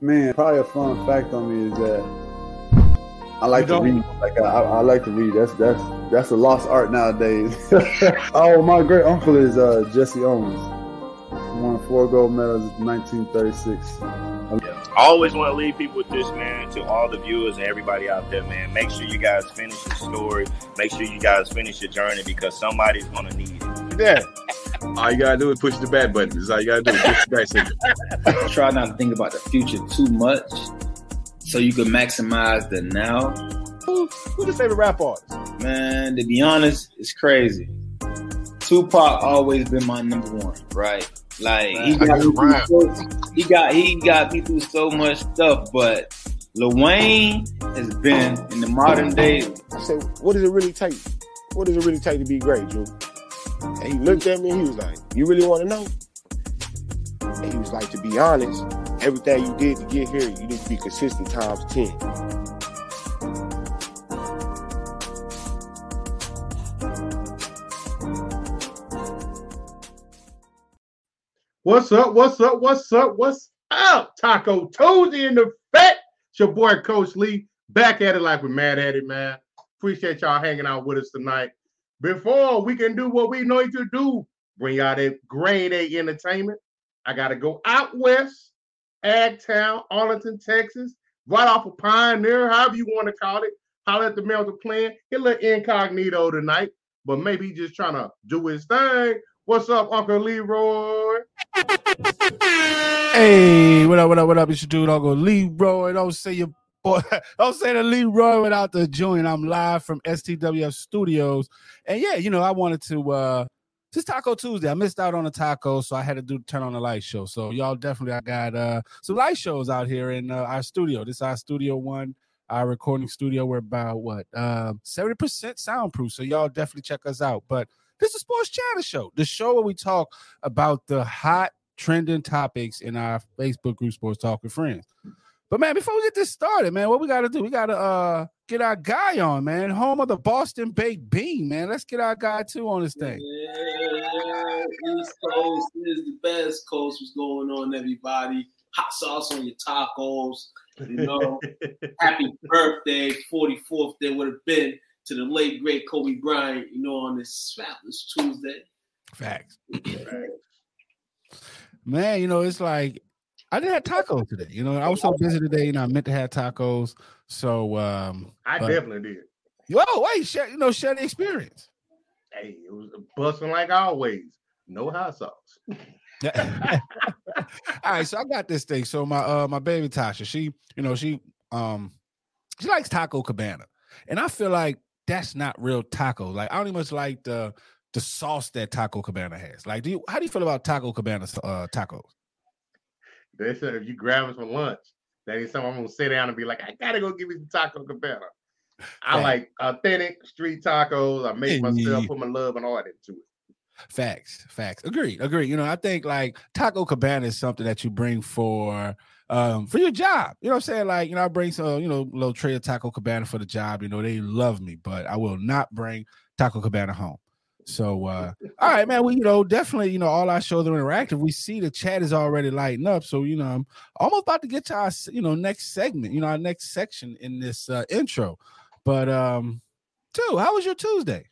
Man, probably a fun fact on me is that I like to read. Like I, I, like to read. That's that's that's a lost art nowadays. oh, my great uncle is uh, Jesse Owens. Won four gold medals in 1936. I always want to leave people with this, man. To all the viewers and everybody out there, man. Make sure you guys finish the story. Make sure you guys finish your journey because somebody's gonna need it. Yeah. All you gotta do is push the back button. That's all you gotta do. Push the back signal. Try not to think about the future too much, so you can maximize the now. Who, who's your favorite rap artist? Man, to be honest, it's crazy. Tupac always been my number one, right? Like he got, so, he got he got me through so much stuff, but Lil Wayne has been in the modern day. I said, what does it really take? What does it really take to be great, Drew? And he looked at me and he was like, You really want to know? And he was like, To be honest, everything you did to get here, you need to be consistent times 10. What's up? What's up? What's up? What's up? Taco Tuesday in the fat. It's your boy Coach Lee back at it like we're mad at it, man. Appreciate y'all hanging out with us tonight. Before we can do what we know to do, bring out that grade A entertainment. I gotta go out west, Agtown, Arlington, Texas, right off of Pioneer, however you want to call it. Holler at the Melter plan. A little incognito tonight, but maybe he's just trying to do his thing. What's up, Uncle Leroy? Hey, what up, what up, what up? It's your dude, Uncle Leroy. Don't say your boy, don't say the Leroy without the joint. I'm live from STWF Studios. And yeah, you know, I wanted to uh just Taco Tuesday. I missed out on the taco, so I had to do turn on the light show. So y'all definitely I got uh some light shows out here in uh, our studio. This is our studio one, our recording studio. We're about what uh 70% soundproof. So y'all definitely check us out. But this is Sports Chatter Show, the show where we talk about the hot trending topics in our Facebook group, Sports Talk with Friends. But man, before we get this started, man, what we got to do? We got to uh get our guy on, man. Home of the Boston Baked Bean, man. Let's get our guy too on this thing. Yeah, East Coast is the best coast. What's going on, everybody? Hot sauce on your tacos. You know, happy birthday, 44th day would have been to the late great Kobe Bryant, you know, on this fabulous Tuesday. Facts. Man, you know, it's like I didn't have tacos today. You know, I was so busy today, and I meant to have tacos. So um I but, definitely did. Yo, wait, share, you know, share the experience. Hey, it was busting like always. No hot sauce. All right, so I got this thing. So my uh my baby Tasha, she, you know, she um she likes taco cabana. And I feel like that's not real taco. Like I don't even much like the the sauce that Taco Cabana has. Like, do you how do you feel about Taco Cabana uh, tacos? They said if you grab us for lunch, that is something I'm gonna sit down and be like, I gotta go give me some Taco Cabana. I like authentic street tacos. I make myself put my love and all that into it. Facts, facts. Agree, agree. You know, I think like Taco Cabana is something that you bring for um for your job. You know what I'm saying? Like, you know, I bring some, you know, little tray of Taco Cabana for the job. You know, they love me, but I will not bring Taco Cabana home. So uh all right, man. We you know definitely you know all our shows are interactive. We see the chat is already lighting up. So you know I'm almost about to get to our you know next segment, you know, our next section in this uh intro. But um two, how was your Tuesday?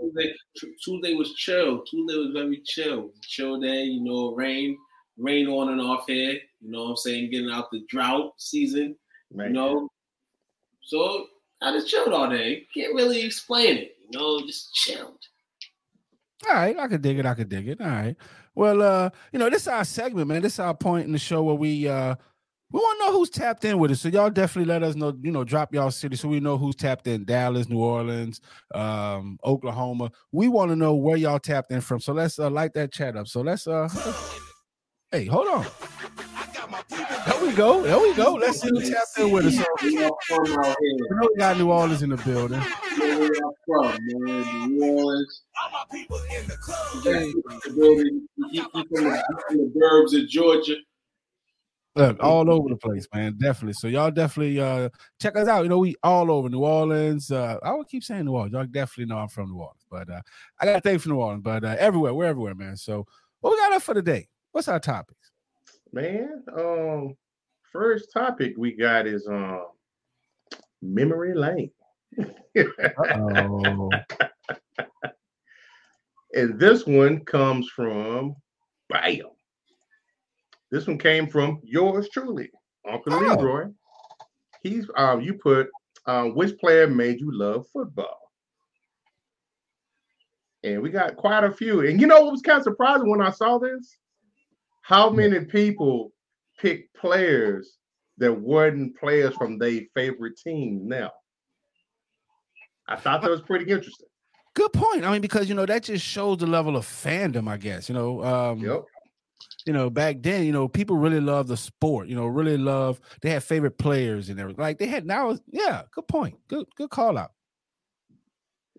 Tuesday, Tuesday was chill. Tuesday was very chill. Chill day, you know, rain, rain on and off here. You know what I'm saying? Getting out the drought season. Right. You know. So I just chilled all day. Can't really explain it. You know, just chilled. All right, I could dig it. I could dig it. All right. Well, uh, you know, this is our segment, man. This is our point in the show where we uh we want to know who's tapped in with us. So y'all definitely let us know, you know, drop y'all city so we know who's tapped in Dallas, New Orleans, um, Oklahoma. We want to know where y'all tapped in from. So let's uh, light that chat up. So let's uh hey, hold on. There we go. There we go. Let's see who tapped in with us. So, you know, we got New Orleans in the building. Where we from, man? New Orleans. All my people in the club. The building. He, he from the, from burbs of Georgia. Look, all over the place, man. Definitely. So y'all definitely uh check us out. You know, we all over New Orleans. Uh I would keep saying New Orleans. Y'all definitely know I'm from New Orleans, but uh I got a thing from New Orleans, but uh everywhere, we're everywhere, man. So what we got up for today? What's our topics? Man, um first topic we got is um memory lane. oh. and this one comes from Bam. This one came from yours truly, Uncle oh. Leroy. He's um you put um which player made you love football? And we got quite a few. And you know what was kind of surprising when I saw this? How many people picked players that weren't players from their favorite team now? I thought that was pretty interesting. Good point. I mean, because you know that just shows the level of fandom, I guess. You know, um, yep. You know, back then, you know, people really love the sport. You know, really love. They had favorite players and everything. Like they had now. Yeah, good point. Good, good call out.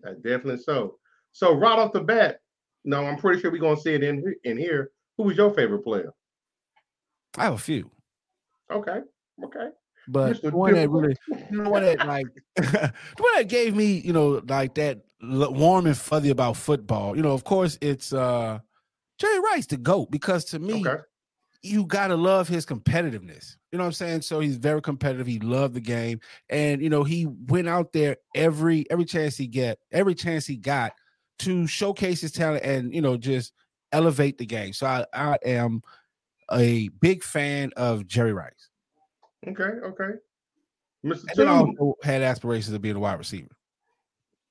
Uh, definitely so. So right off the bat, no, I'm pretty sure we're gonna see it in in here. Who was your favorite player? I have a few. Okay. Okay. But the one that really, you know, one that like, the one that gave me, you know, like that warm and fuzzy about football. You know, of course, it's uh Jerry Rice, the goat, because to me, okay. you gotta love his competitiveness. You know what I'm saying? So he's very competitive. He loved the game, and you know he went out there every every chance he get, every chance he got to showcase his talent and you know just elevate the game. So I, I am a big fan of Jerry Rice. Okay, okay. Mr. And then also had aspirations of being a wide receiver.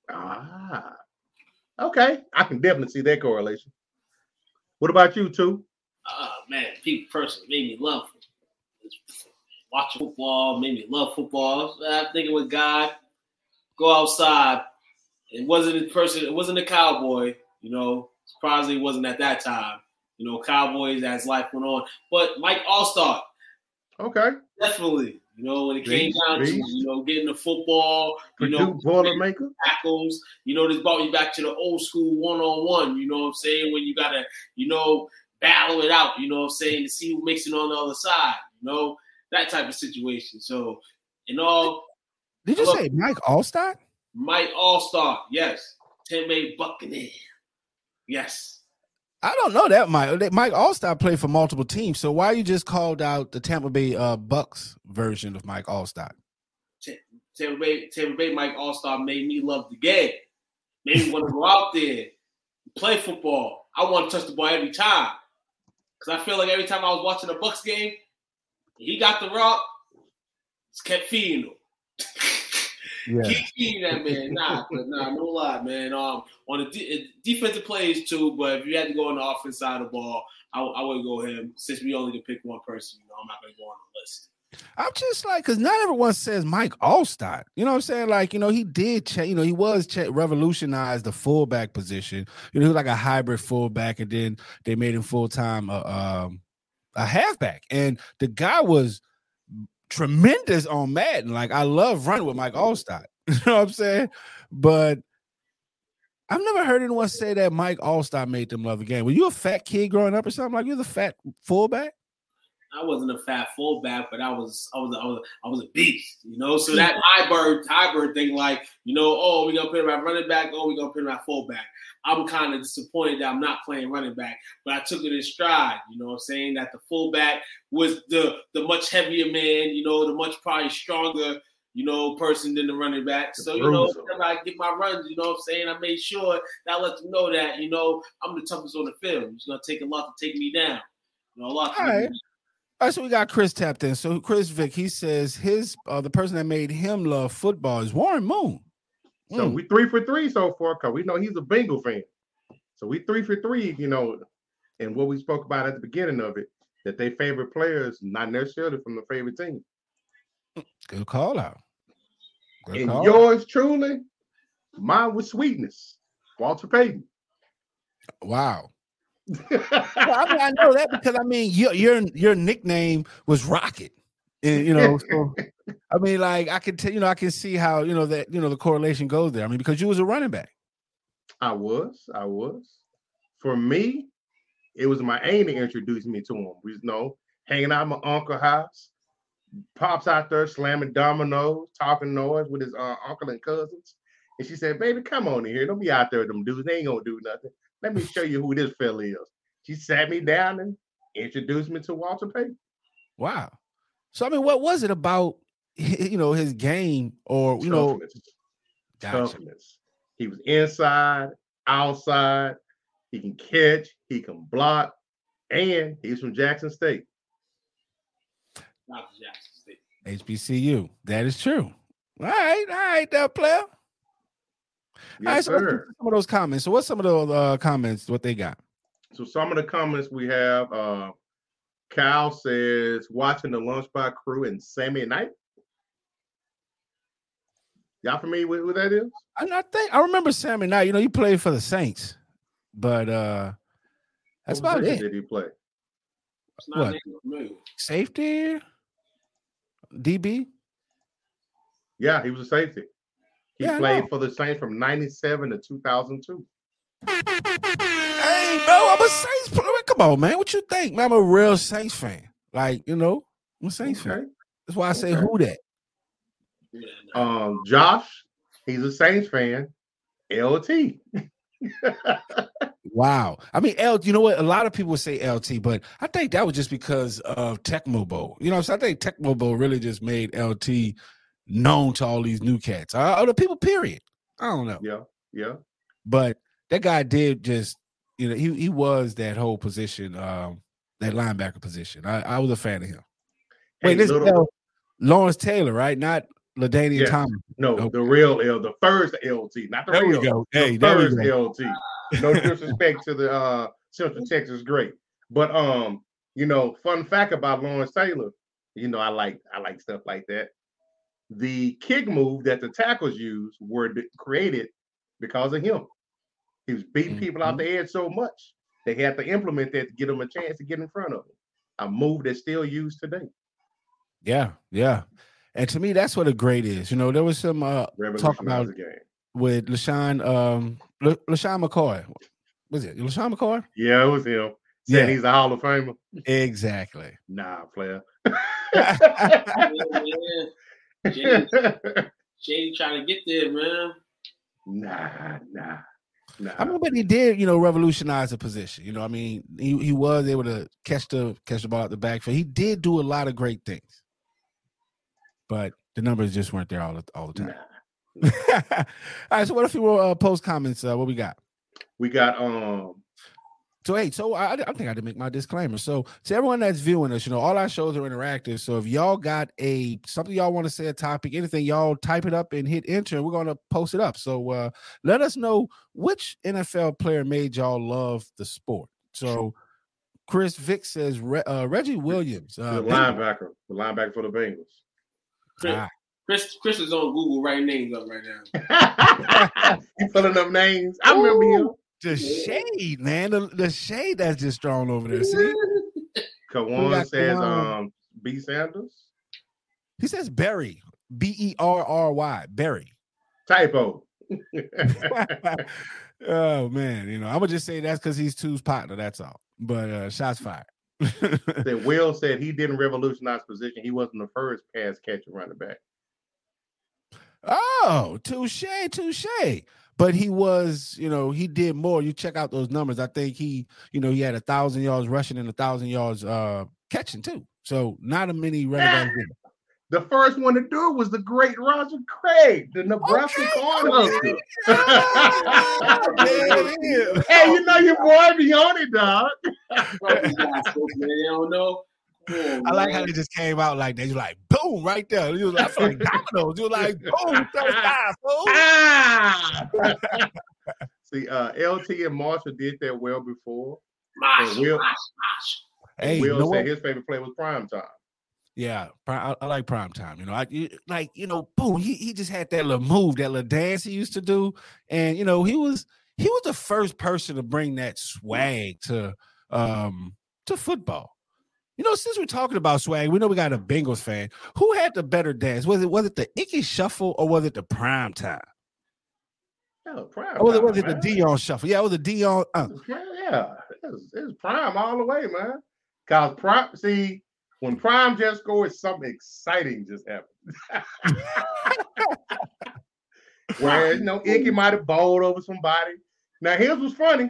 Ah, okay. I can definitely see that correlation. What about you, too? Uh, man, people personally made me love watching football, made me love football. I'm thinking with God, go outside. It wasn't a person, it wasn't a cowboy, you know. Surprisingly, it wasn't at that time. You know, Cowboys as life went on. But Mike Alstott. Okay. Definitely. You know, when it came down to you know getting the football, you know, Boilermaker tackles. You know, this brought me back to the old school one on one. You know what I'm saying? When you gotta, you know, battle it out. You know what I'm saying to see who makes it on the other side. You know that type of situation. So, in all, did you say Mike Alstott? Mike Alstott, yes. Tampa Buccaneer, yes. I don't know that Mike. Mike Alstott played for multiple teams. So why you just called out the Tampa Bay uh, Bucks version of Mike Alstott? Tampa Bay, Tampa Bay Mike Alstott made me love the game. Made me want to go out there, play football. I want to touch the ball every time. Cause I feel like every time I was watching a Bucks game, he got the rock, just kept feeding him. Yeah. Keep that man. Nah, but nah, no lie, man. Um, on the de- defensive plays too, but if you had to go on the offense side of the ball, I, I would go him. Since we only can pick one person, you know, I'm not going to go on the list. I'm just like, because not everyone says Mike Alstott. You know what I'm saying? Like, you know, he did, change, you know, he was ch- revolutionized the fullback position. You know, he was like a hybrid fullback, and then they made him full time uh, um, a halfback. And the guy was tremendous on Madden. Like I love running with Mike Alstott. You know what I'm saying? But I've never heard anyone say that Mike Alstott made them love the game. Were you a fat kid growing up or something? Like you're the fat fullback? I wasn't a fat fullback, but I was I was I was I was a beast, you know. So that hybrid hybrid thing, like you know, oh, we gonna put him at running back, oh, we gonna put him at fullback. I'm kind of disappointed that I'm not playing running back, but I took it in stride. You know, I'm saying that the fullback was the the much heavier man, you know, the much probably stronger, you know, person than the running back. So you know, whenever I get my runs, you know, I'm saying I made sure that I let them know that you know I'm the toughest on the field. It's gonna take a lot to take me down. You know, a lot. All right. All right, so we got Chris tapped in. So Chris Vick, he says his uh, the person that made him love football is Warren Moon. So mm. we three for three so far because we know he's a Bengal fan. So we three for three, you know, and what we spoke about at the beginning of it, that they favorite players not necessarily from the favorite team. Good call out. Good and call yours out. truly, mine was sweetness. Walter Payton. Wow. Well, I mean, I know that because I mean your your your nickname was Rocket. And you know, so I mean, like I can tell, you know, I can see how you know that you know the correlation goes there. I mean, because you was a running back. I was, I was. For me, it was my aunt introduced me to him. We you know hanging out my uncle house. Pops out there slamming dominoes, talking noise with his uh, uncle and cousins. And she said, "Baby, come on in here. Don't be out there with them dudes. They ain't gonna do nothing. Let me show you who this fella is." She sat me down and introduced me to Walter Payton. Wow. So I mean, what was it about you know his game or you know Toughness. Gotcha. Toughness. He was inside, outside. He can catch. He can block, and he's from Jackson State. Not Jackson State. HBCU? That is true. All right, all right, that player. All right, Yes, so sir. some of those comments. So what's some of those uh, comments? What they got? So some of the comments we have. Uh, Cal says watching the Lunchbox Crew and Sammy Knight. Y'all familiar with who that is? I, I think I remember Sammy Knight. You know, he played for the Saints, but uh that's What about it. Did he play? It's not What? name. Safety, DB. Yeah, he was a safety. He Yeah, played for the Saints from '97 to 2002. Hey, bro, I'm a Saints player. Come on, man. What you think? Man, I'm a real Saints fan. Like, you know, I'm a Saints Okay. fan. That's why I say Okay. who that. Um, Josh, he's a Saints fan. LT. Wow. I mean, L, you know what? A lot of people say LT, but I think that was just because of Tecmo Bowl. You know, so I think Tecmo Bowl really just made LT known to all these new cats. Uh, other people, period. I don't know. Yeah, yeah. But that guy did just, you know, he he was that whole position, um, that linebacker position. I, I was a fan of him. Wait, this little- L- Lawrence Taylor, right? Not LaDainian Yeah. Thomas. no, Okay. the real L, the first LT, not the There we real. go. The Hey, we first go. LT. No disrespect to the uh, Central Texas great, but um, you know, fun fact about Lawrence Taylor. You know, I like I like stuff like that. The kick move that the tackles use were created because of him. He was beating people Mm-hmm. out the edge so much they had to implement that to get them a chance to get in front of them. A move that's still used today. Yeah, yeah. And to me, that's what a great is. You know, there was some uh talk Revolutionized about the game. with LeSean um La- LeSean McCoy. Was it LeSean McCoy? Yeah, it was him. Saying Yeah. he's a Hall of Famer. Exactly. Nah, player. Yeah, man. Shady, Shady trying to get there, man. nah, nah, nah. I mean, but he did, you know, revolutionize the position. You know, I mean, he, he was able to catch the catch the ball out the backfield. He did do a lot of great things, but the numbers just weren't there all the all the time. Nah. all right, so what if you will uh, post comments? Uh, what we got? We got um So hey, so I, I think I did make my disclaimer. So to everyone that's viewing us, you know, all our shows are interactive. So if y'all got a something y'all want to say, a topic, anything, y'all type it up and hit enter, and we're gonna post it up. So uh let us know which NFL player made y'all love the sport. So Chris Vick says Re- uh, Reggie Williams. the Uh, linebacker, the linebacker for the Bengals. Chris, Ah. Chris, Chris is on Google writing names up right now. you pulling up names. I remember him. The shade, man. The, the shade that's just thrown over there. See, We Kawan says Kawan. um B Sanders. he says Berry, B E R R Y, Berry. Typo. oh man, you know, I'm gonna just say that's because he's two's partner. That's all. But uh shots fired. that Will said he didn't revolutionize position. He wasn't the first pass catcher running back. oh, touche, touche. But he was, you know, he did more. You check out those numbers. I think he, you know, he had a thousand yards rushing and a thousand yards uh catching too. So not a many running backs. The first one to do it was the great Roger Craig, the Nebraska Okay, corner. Ah, there it is. hey, you know your boy be on it, dog. Bro, these guys, man, they don't know. Come on, I like how they just came out like that. You're like, boom, right there. You was like, like dominoes. You're like, boom, throw five. Ah! See, uh, LT and Marshall did that well before. Mosh, And Will- mosh, mosh. And Hey, you Will know said what? his favorite play was prime time. Yeah, I, I like prime time. You know, I you- like you know, boom. He he just had that little move, that little dance he used to do, and you know, he was he was the first person to bring that swag to um to football. You know, since we're talking about swag, we know we got a Bengals fan. Who had the better dance? Was it was it the Ickey Shuffle or was it the prime time? Yeah, prime Or was it was it the. Deion Shuffle? Yeah, it was the Deion. Uh, Yeah, yeah. It was, it prime all the way, man. Cause prime, see, when prime just scores, something exciting just happened. Whereas, you know, Ickey might have bowled over somebody. Now his was funny,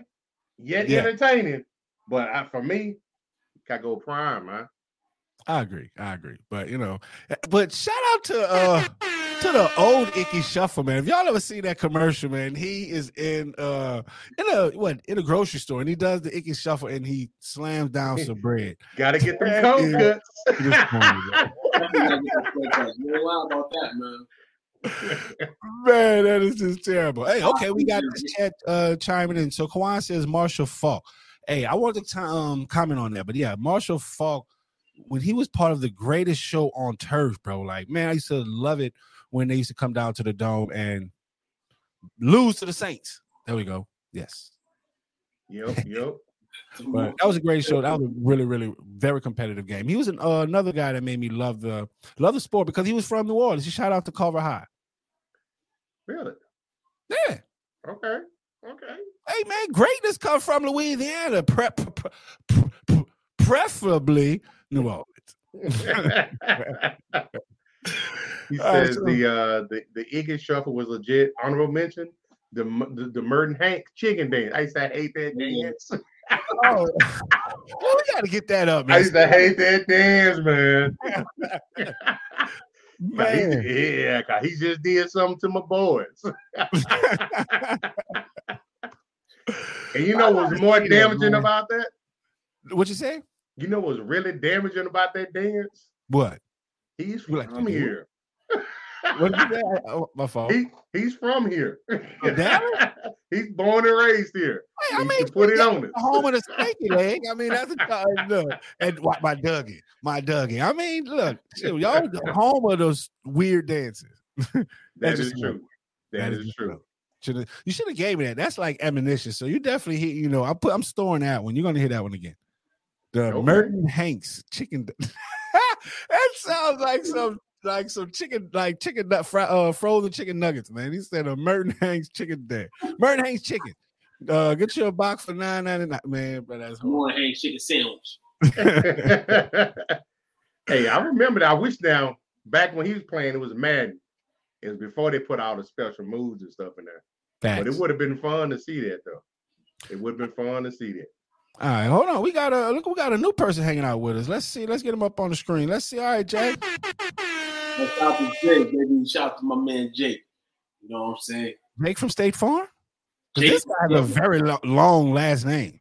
yet Yeah. entertaining. But I, for me, gotta go prime, man. I agree. I agree. But you know, but shout out to uh to the old Ickey Shuffle, man. If y'all ever see that commercial, man, he is in uh in a what in a grocery store and he does the Ickey Shuffle and he slams down some bread. Gotta get them cold cuts. You know why about that, man. Man, that is just terrible. Hey, okay, we got this chat uh, chiming in. So Kwan says Marshall Faulk. Hey, I want to um, comment on that, but yeah, Marshall Faulk, when he was part of the greatest show on turf, bro. Like, man, I used to love it when they used to come down to the dome and lose to the Saints. There we go. Yes. Yep. Yep. But that was a great show. That was a really, really very competitive game. He was an, uh, another guy that made me love the love the sport because he was from New Orleans. He shout out to Carver High. Really? Yeah. Okay. Okay. Hey man, greatness come from Louisiana, pre- pre- pre- preferably New Orleans. he says so, the uh the the Ickey Shuffle was legit. Honorable mention the the, the Merton Hank chicken dance. I used to hate that dance. oh, well, we got to get that up. Man. I used to hate that dance, man. man. He, yeah, cause he just did something to my boys. And you know what's more damaging that, about that? What you say? You know what's really damaging about that dance? What? He's from like here. What did you say? Oh, my fault. He, he's from here. Oh, he's born and raised here. Hey, I mean, put it on it. Home of the stanky leg. I mean, that's a uh, look. And my Dougie, my Dougie. I mean, look, y'all home of those weird dances. that is true. that, that is, is true. True. You should have gave me that. That's like ammunition. So you definitely hit. You know, I put. I'm storing that one. You're gonna hear that one again. The okay. Merton Hanks chicken. that sounds like some like some chicken, like chicken nut, fry, uh, frozen chicken nuggets, man. He said a Merton Hanks chicken day. Merton Hanks chicken. Uh, get you a box for nine ninety nine, man. But that's more Hanks chicken sandwich. hey, I remember that. I wish now back when he was playing, it was Madden. It was before they put all the special moves and stuff in there. Facts. But it would have been fun to see that though. It would have been fun to see that. All right, hold on. We got a look. We got a new person hanging out with us. Let's see. Let's get him up on the screen. Let's see. All right, Jay. Shout out to Jake, baby. Shout out to my man Jake. You know what I'm saying? Jake from State Farm. This guy has a very lo- long last name.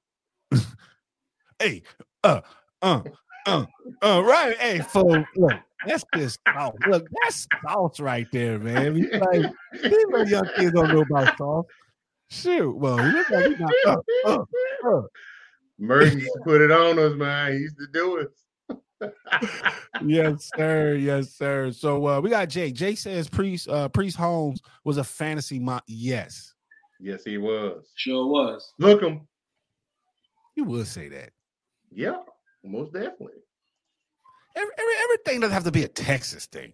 hey, uh, uh, uh, uh, right. Hey, folks, look, that's just sauce. Look, that's sauce right there, man. He's like, these little young kids don't know about sauce. Shoot, well, he looks like he's not. Uh, uh, uh. Merton put it on us, man. He used to do it yes, sir. Yes, sir. So uh, we got Jay. Jay says Priest uh, Priest Holmes was a fantasy mo- Yes. Yes, he was. Sure was. Look him. You would say that. Yeah, most definitely. Every, every, everything doesn't have to be a Texas thing.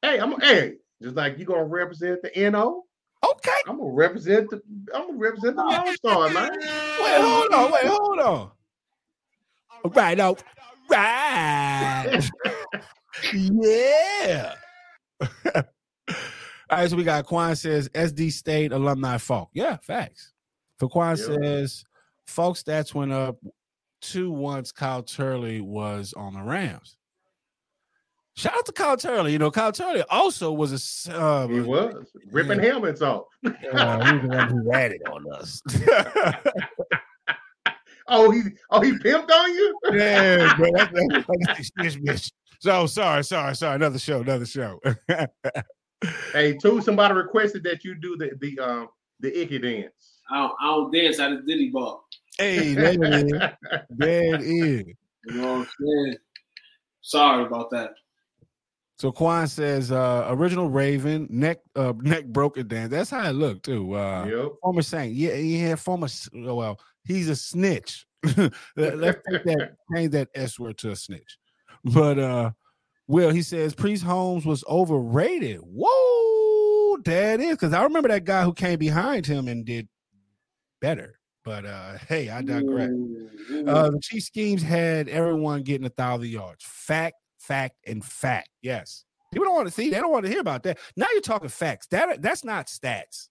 Hey, I'm hey, just like you gonna represent the NO. Okay. I'm gonna represent the I'm gonna represent the Lone Star, man. Wait, hold on, wait, hold on. Right now, right. yeah. All right, so we got Quan says SD State alumni Faulk. Yeah, facts. For Quan yeah. says Faulk stats went up two once Kyle Turley was on the Rams. Shout out to Kyle Turley. You know, Kyle Turley also was a. Uh, he was ripping yeah. helmets off. uh, he was the one who had it on us. Oh, he oh he pimped on you? yeah, bro. That's, that's, that's, so sorry, sorry, sorry. Another show, another show. hey, too. Somebody requested that you do the the um the Ickey dance. I don't, I don't dance. I just diddy ball. Hey, that is. that is. You know what I'm saying? Sorry about that. So Quan says uh original Raven neck uh neck broken dance. That's how it looked too. Uh yep. former Saint. Yeah, he had former well, he's a snitch. Let's take that change that S word to a snitch. But uh Will he says Priest Holmes was overrated. Whoa, that is because I remember that guy who came behind him and did better. But uh hey, I digress. Uh the Chief schemes had everyone getting a thousand yards. Fact, fact, and fact. Yes. People don't want to see, they don't want to hear about that. Now you're talking facts. That that's not stats.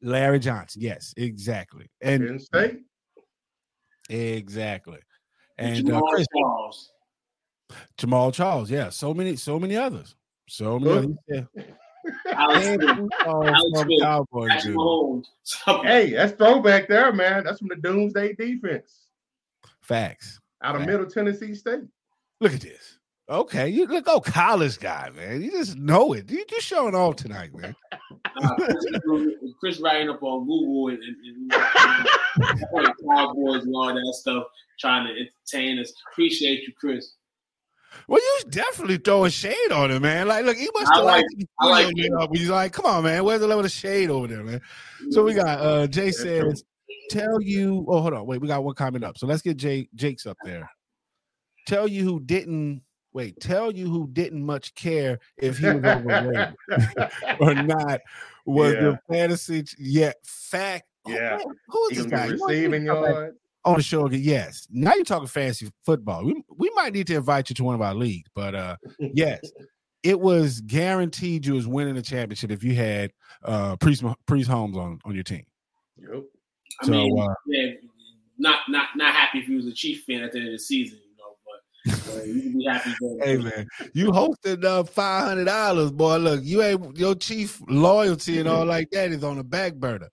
Larry Johnson. Yes, exactly. And Exactly. And uh, Chris, Jamaal Charles, yeah. So many, so many others. So many others. Yeah. hey, that's throwback there, man. That's from the Doomsday defense. Facts. Out of Facts. Middle Tennessee State. Look at this. Okay, you look, oh, college guy, man. You just know it. You just showing off tonight, man. Chris, writing up on Google and, and, and Cowboys and all that stuff, trying to entertain us. Appreciate you, Chris. Well, you definitely throwing shade on him, man. Like, look, he must have like, like, like He's like, come on, man. Where's the level of shade over there, man? So we got uh Jay says, tell you. Oh, hold on, wait, we got one comment up. So let's get Jay Jake's up there. Tell you who didn't wait, tell you who didn't much care if he was overrated or not was yeah. the fantasy yeah fact. Yeah, who, who is this guy? Receiving yard on the show again. Yes. Now you're talking fantasy football. We we might need to invite you to one of our leagues, but uh yes, it was guaranteed you was winning the championship if you had uh Priest Priest Holmes on on your team. Yep. I so, mean, uh, yeah, not not not happy if he was a Chief fan at the end of the season. Hey man, you hosted uh five hundred dollars, boy. Look, you ain't your chief loyalty and all like that is on the back burner.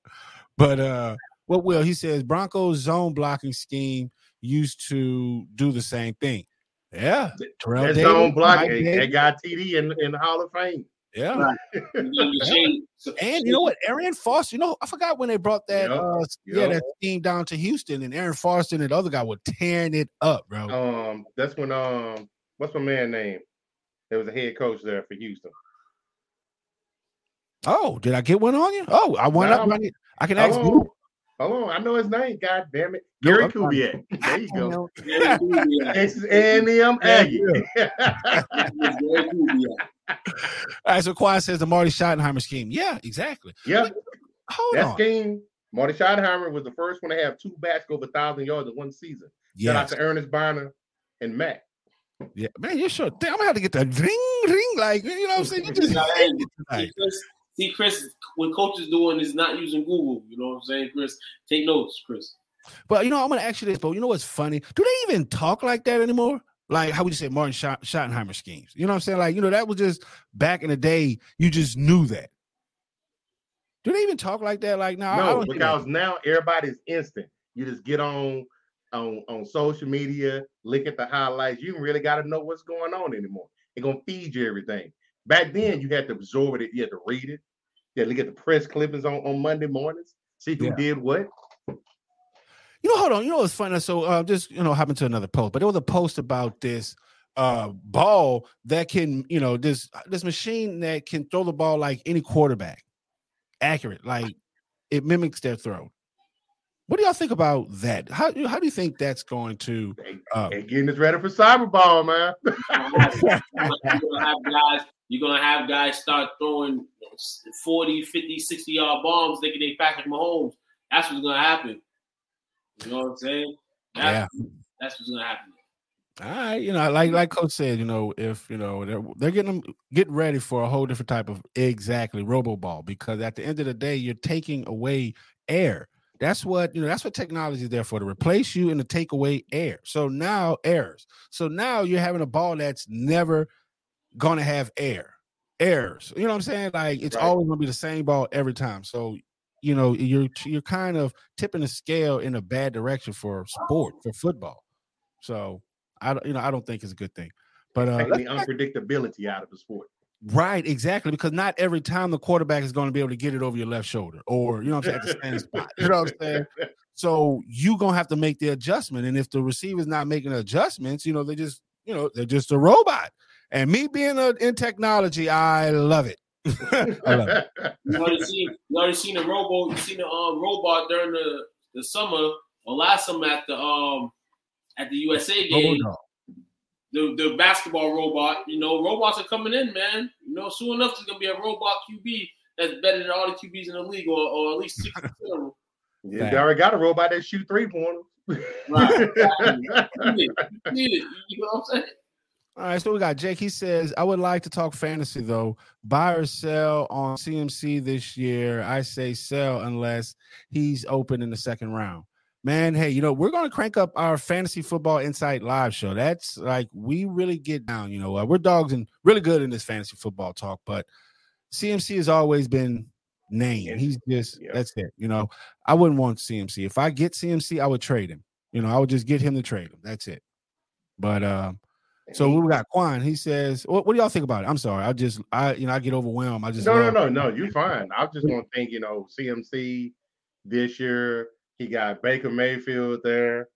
But uh what will he says Broncos zone blocking scheme used to do the same thing. Yeah, Terrell that Davis, zone blocking. They got TD in in the Hall of Fame. Yeah. Right. and you know what? Arian Foster, you know, I forgot when they brought that yep. uh yep. yeah, that team down to Houston and Arian Foster and the other guy were tearing it up, bro. Um, that's when um what's my man name? There was a head coach there for Houston. Oh, did I get one on you? Oh, I went up. I can ask you. Hold on, I know his name. God damn it, Gary no, Kubiak. There you go. Texas A&M Aggie. All right, so Quad says the Marty Schottenheimer scheme. Yeah, exactly. Yeah. Hold that on. scheme, Marty Schottenheimer was the first one to have two backs go over a thousand yards in one season. Yes. Shout out to Earnest Byner and Matt. Yeah, man, you sure. I'm gonna have to get the ring, ring, like you know what I'm saying. You just see, Chris, see, Chris, what coach is doing is not using Google. You know what I'm saying, Chris? Take notes, Chris. But you know, I'm gonna ask you this, but you know what's funny? Do they even talk like that anymore? like how would you say Martin Schottenheimer schemes? You know what I'm saying? Like, you know, that was just back in the day, you just knew that. Do they even talk like that? Like now, no, because now everybody's instant. You just get on on on social media, look at the highlights. You really got to know what's going on anymore. They're gonna feed you everything. Back then, you had to absorb it. You had to read it. You look at the press clippings on, on Monday mornings. See who yeah. did what. You know, hold on. You know what's funny? So uh, just you know, happened to another post, but it was a post about this uh ball that can, you know, this this machine that can throw the ball like any quarterback, accurate, like it mimics their throw. What do y'all think about that? How how do you think that's going to uh, hey, getting us ready for Cyberball, man? you're, have guys, you're gonna have guys start throwing 40, 50, 60 yard bombs thinking they Patrick Mahomes. That's what's gonna happen. You know what I'm saying? That's, yeah. That's what's gonna happen. All right, you know, like like Coach said, you know, if you know they're they're getting them getting ready for a whole different type of exactly robo ball because at the end of the day, you're taking away air. That's what you know. That's what technology is there for to replace you and to take away air. So now errors. So now you're having a ball that's never gonna have air errors. You know what I'm saying? Like it's right. always gonna be the same ball every time. So you know you're you're kind of tipping the scale in a bad direction for sport for football. So I don't you know I don't think it's a good thing. But uh, the unpredictability out of the sport. Right, exactly. Because not every time the quarterback is going to be able to get it over your left shoulder or you know I'm saying at the same spot. You know what I'm saying? So you gonna have to make the adjustment. And if the receiver's not making adjustments, you know, they just, you know, they're just a robot. And me being a, in technology, I love it. you already seen you already seen the robot. You seen the um robot during the the summer or last summer at the um at the USA game. The, the basketball robot, you know, robots are coming in, man. You know, soon enough there's gonna be a robot QB that's better than all the QBs in the league, or, or at least six of them. Yeah, they already got a robot that shoot three pointers. right. You need it. You need it. You know what I'm saying? All right, so we got Jake. He says, I would like to talk fantasy though. Buy or sell on CMC this year. I say sell unless he's open in the second round. man, hey, you know, we're gonna crank up our fantasy football insight live show. That's like we really get down, you know. Uh, we're dogs and really good in this fantasy football talk, but CMC has always been named. He's just yeah. that's it. You know, I wouldn't want CMC. If I get CMC, I would trade him. You know, I would just get him to trade him. That's it. But um, so we got Quan. He says, what, what, do y'all think about it?" I'm sorry, I just, I, you know, I get overwhelmed. I just no, no, no, no. You're fine. I just want to think, you know, CMC this year. He got Baker Mayfield there.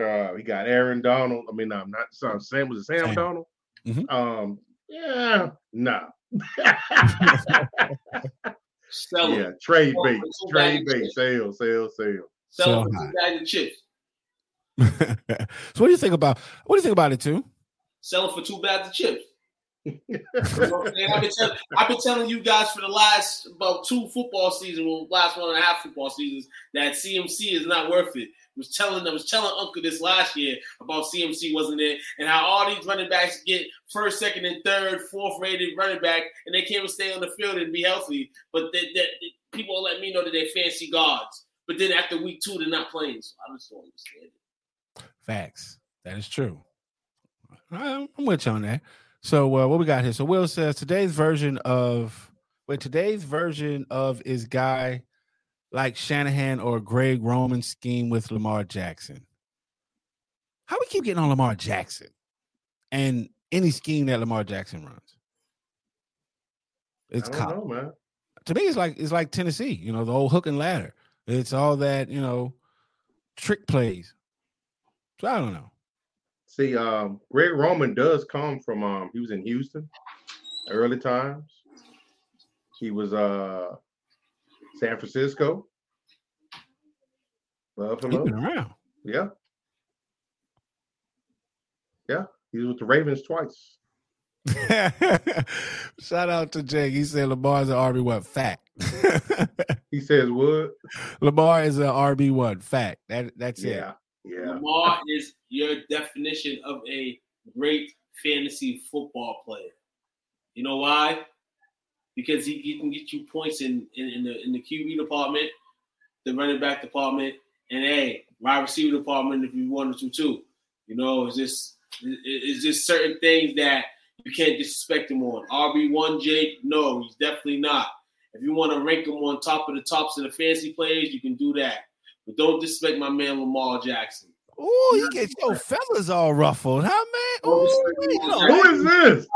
Uh, he got Aaron Donald. I mean, I'm not Sam. Sam was it Sam, Sam. Donald? Mm-hmm. Um, yeah, no. yeah, trade bait, trade bait, sale, sale, sale. Sell for two chips. so what do you think about what do you think about it too? Sell it for two bags of chips. you know I've, been tell, I've been telling you guys for the last about two football seasons, well, last one and a half football seasons, that CMC is not worth it. I was telling I was telling Uncle this last year about CMC wasn't it, and how all these running backs get first, second, and third, fourth rated running back, and they can't even stay on the field and be healthy. But they, they, they, people let me know that they're fancy gods. But then after week two, they're not playing. So I just don't understand it. Facts. That is true. I'm with you on that. So uh, what we got here? So Will says today's version of wait today's version of is guy like Shanahan or Greg Roman scheme with Lamar Jackson. How we keep getting on Lamar Jackson and any scheme that Lamar Jackson runs? It's know, man. To me, it's like it's like Tennessee. You know, the old hook and ladder. It's all that you know, trick plays. So I don't know. See, um, Greg Roman does come from um, he was in Houston early times. He was uh San Francisco. Buffalo. around. Yeah. Yeah. He was with the Ravens twice. Shout out to Jake. He said Lamar's an RB what fact. he says what? Lamar is an RB one fact. That that's it. yeah. it. Yeah. Lamar is your definition of a great fantasy football player. You know why? Because he, he can get you points in, in, in the in the QB department, the running back department, and a wide receiver department if you wanted to too. You know, it's just it's just certain things that you can't disrespect him on. RB one, Jake, no, he's definitely not. If you want to rank him on top of the tops of the fantasy players, you can do that. But don't disrespect my man Lamar Jackson. Oh, you get your fellas all ruffled, huh, man? Oh, Ooh, Who is this?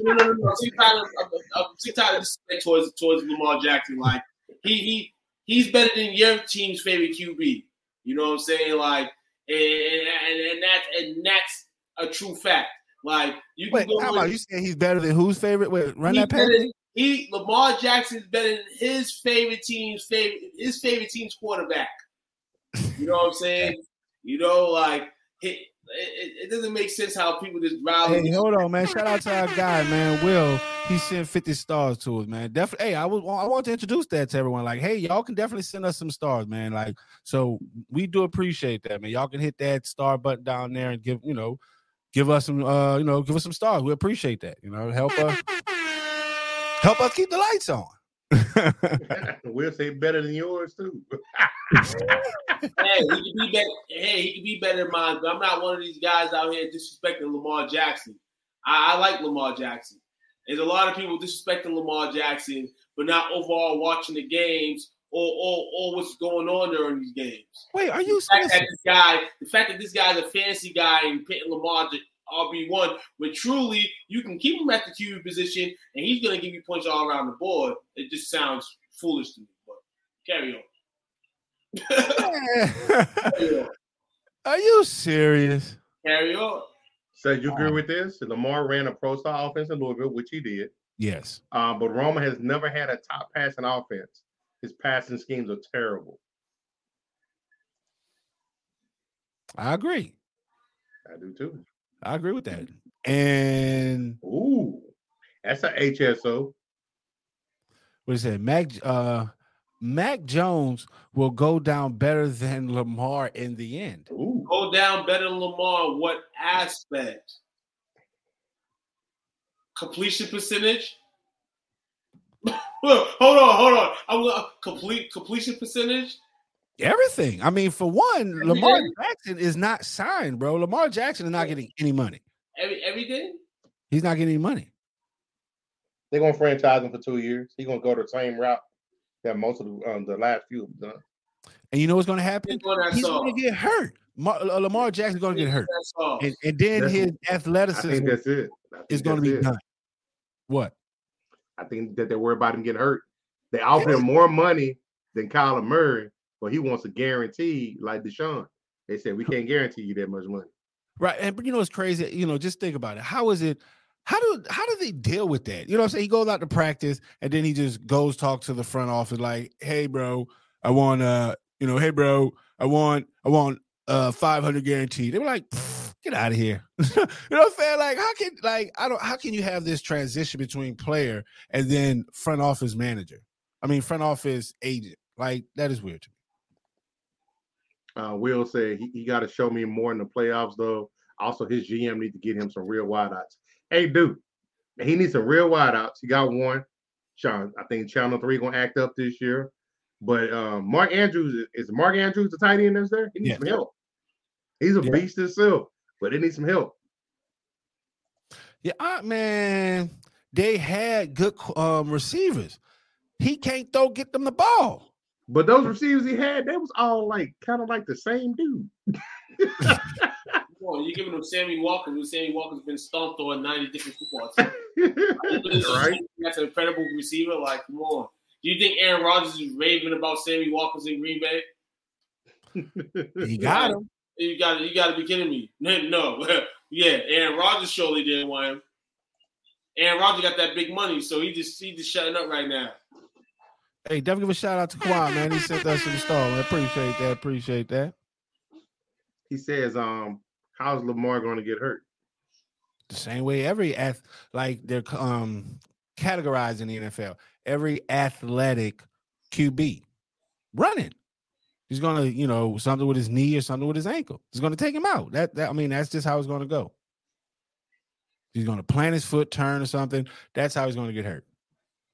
no, no, no, tired of towards towards Lamar Jackson. Like he he he's better than your team's favorite QB. You know what I'm saying? Like, and and, and that's and that's a true fact. Like you Wait, how about you saying he's better than whose favorite? Wait, run that past he Lamar Jackson's better than his favorite team's favorite his favorite team's quarterback. You know what I'm saying? you know, like it, it, it, doesn't make sense how people just rally. Hey, hold on, man! Shout out to our guy, man. Will he sent 50 stars to us, man? Definitely. Hey, I was I want to introduce that to everyone. Like, hey, y'all can definitely send us some stars, man. Like, so we do appreciate that, man. Y'all can hit that star button down there and give you know, give us some uh, you know, give us some stars. We appreciate that. You know, help us help us keep the lights on. we'll say better than yours too. hey, he could be better. Hey, he could be better than mine. But I'm not one of these guys out here disrespecting Lamar Jackson. I, I like Lamar Jackson. There's a lot of people disrespecting Lamar Jackson, but not overall watching the games or, or, or what's going on during these games. Wait, are you the fact that this guy, the fact that this guy's a fancy guy and pitting Lamar to RB one, when truly you can keep him at the QB position and he's going to give you points all around the board. It just sounds foolish to me. But carry on. Are you serious? Carry on. So you agree with this? Lamar ran a pro style offense in Louisville, which he did. Yes. Um, but Roma has never had a top passing offense. His passing schemes are terrible. I agree. I do too. I agree with that. And ooh, that's a HSO. What is it? Mac uh Mac Jones will go down better than Lamar in the end. Ooh. Go down better than Lamar. What aspect? Completion percentage. hold on, hold on. I'm complete completion percentage. Everything. I mean, for one, Lamar Jackson is not signed, bro. Lamar Jackson is not getting any money. Every everything. He's not getting any money. They're gonna franchise him for two years. He's gonna go the same route that most of the, um, the last few have done. And you know what's gonna happen? He's gonna get hurt. Mar- uh, Lamar Jackson's gonna get hurt, and, and then That's- his athleticism I think that's it. I think is gonna be it. done. What? I think that they're worried about him getting hurt. They offer him more money than Kyler Murray, but he wants a guarantee like Deshaun. They said we can't guarantee you that much money. Right. And but you know it's crazy. You know, just think about it. How is it? How do how do they deal with that? You know what I'm saying? He goes out to practice and then he just goes talk to the front office like, hey bro, I want uh, you know, hey bro, I want I want uh 500 guaranteed. They were like, get out of here. you know what I'm saying? Like, how can like I don't how can you have this transition between player and then front office manager? I mean front office agent. Like that is weird to me. Uh, Will said he, he got to show me more in the playoffs, though. Also, his GM need to get him some real wideouts. Hey, dude, he needs some real wideouts. He got one. Sean, I think Channel Three gonna act up this year. But um, Mark Andrews is Mark Andrews the tight end that's there. He needs Yeah. some help. He's a Yeah. beast himself, but he needs some help. Yeah, uh, man, they had good um receivers. He can't throw get them the ball. But those receivers he had, they was all like kind of like the same dude. Come on, you're giving him Sammy Watkins, who Sammy Watkins's been stomped on 90 different football teams. right? That's an incredible receiver. Like, come on. Do you think Aaron Rodgers is raving about Sammy Watkins's in Green Bay? He got him. You got you got to be kidding me. No, yeah, Aaron Rodgers surely didn't want him. Aaron Rodgers got that big money, so he just he just shutting up right now. Hey, definitely give a shout out to Kawhi, man. He sent us the star. Man. Appreciate that. Appreciate that. He says, um, how's Lamar going to get hurt? The same way every ath like they're um categorized in the NFL. Every athletic QB running. He's gonna, you know, something with his knee or something with his ankle. He's gonna take him out. That, that I mean, that's just how it's gonna go. He's gonna plant his foot, turn or something. That's how he's gonna get hurt.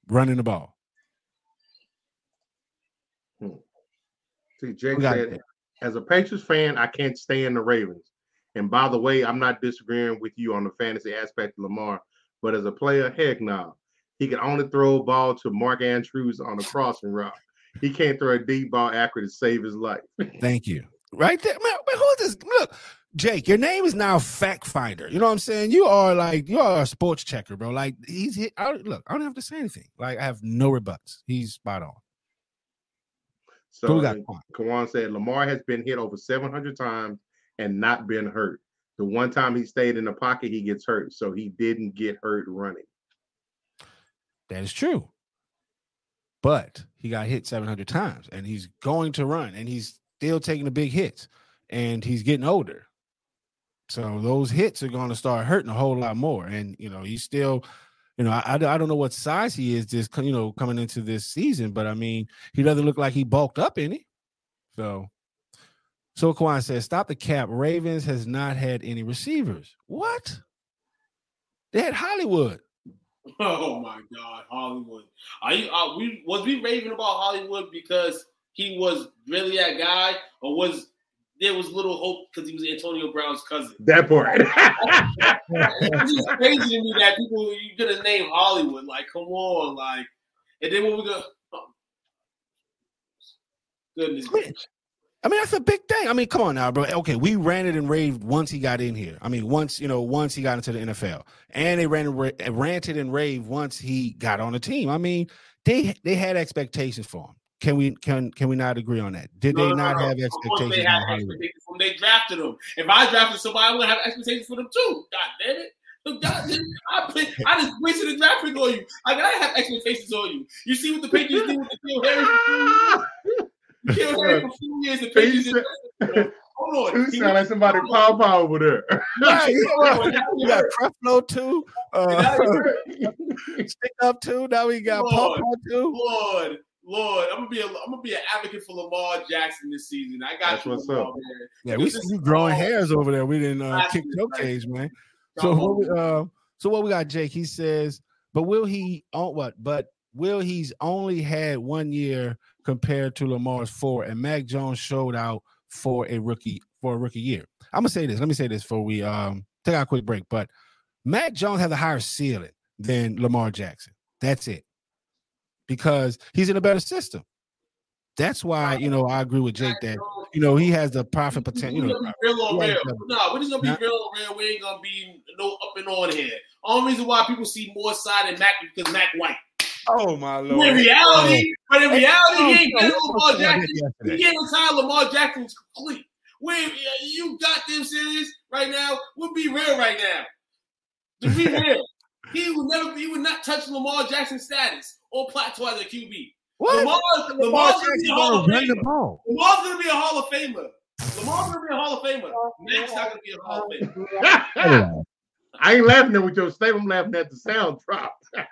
Running the ball. See, Jake said, as a Patriots fan, I can't stand the Ravens. And by the way, I'm not disagreeing with you on the fantasy aspect of Lamar, but as a player, heck no. He can only throw a ball to Mark Andrews on a crossing route. He can't throw a deep ball accurate to save his life. Thank you. Right there, man. man who is this? Look, Jake, your name is now Fact Finder. You know what I'm saying? You are like you are a sports checker, bro. Like he's hit. I, look, I don't have to say anything. Like I have no rebuts. He's spot on. So Kawan said Lamar has been hit over 700 times and not been hurt. The one time he stayed in the pocket, he gets hurt. So he didn't get hurt running. That is true. But he got hit 700 times and he's going to run and he's still taking the big hits and he's getting older. So those hits are going to start hurting a whole lot more. And, you know, he's still, you know, I, I don't know what size he is just you know, coming into this season, but I mean, he doesn't look like he bulked up any. So, so Kwan says, stop the cap. Ravens has not had any receivers. What? They had Hollywood. Oh my God, Hollywood! Are you? Are we was we raving about Hollywood because he was really that guy, or was there was little hope because he was Antonio Brown's cousin? That part. it's just crazy to me that people you gonna name Hollywood. Like, come on, like, and then when we go, oh, goodness gracious. I mean, that's a big thing. I mean, come on now, bro. Okay, we ran it and raved once he got in here. I mean, once you know, once he got into the NFL, and they ran and ra- ranted and raved once he got on the team. I mean, they they had expectations for him. Can we can can we not agree on that? Did No, they no, not no. have expectations? They for had expectations when they drafted him. If I drafted somebody, I would have expectations for them too. God damn it. Look, God, I, put, I just wasted a draft pick on you. I gotta have expectations on you. You see what the Patriots did with the N'Keal Harry? N'Keal Harry for four years. The Patriots. Hold on. You sound like somebody pow pow over there. Right, we got Creflo too. Uh, stick up too. Now we got Lord. Pawpaw too. Lord, Lord, I'm gonna be a, I'm gonna be an advocate for Lamar Jackson this season. I got That's you, what's Lamar, up. man. Yeah, we see you growing hairs over there. We didn't uh, kick week, your right? cage, man. So what we, uh, so what we got, Jake? He says, but will he on what? But Will he's only had one year compared to Lamar's four, and Mac Jones showed out for a rookie for a rookie year. I'm gonna say this. Let me say this before we um take a quick break. But Mac Jones has a higher ceiling than Lamar Jackson. That's it. Because he's in a better system. That's why you know I agree with Jake that you know he has the profit potential. You know, real on real. No, we're just gonna be real on real. We ain't gonna be no up and on here. Only reason why people see more side than Mac because Mac white. Oh my lord! In reality, but in reality, he ain't getting Lamar Jackson. He ain't retired Lamar Jackson's complete. Wait, you got them serious right now? We'll be real right now. To be real, he would never, he would not touch Lamar Jackson's status or plateau as a QB. What? Lamar, Lamar's gonna be a Hall of Famer. Lamar's gonna be a Hall of Famer. Lamar's gonna be a Hall of Famer. Mac's not gonna be a Hall of Famer. I ain't laughing at what your statement. I'm laughing at the sound drop. hey,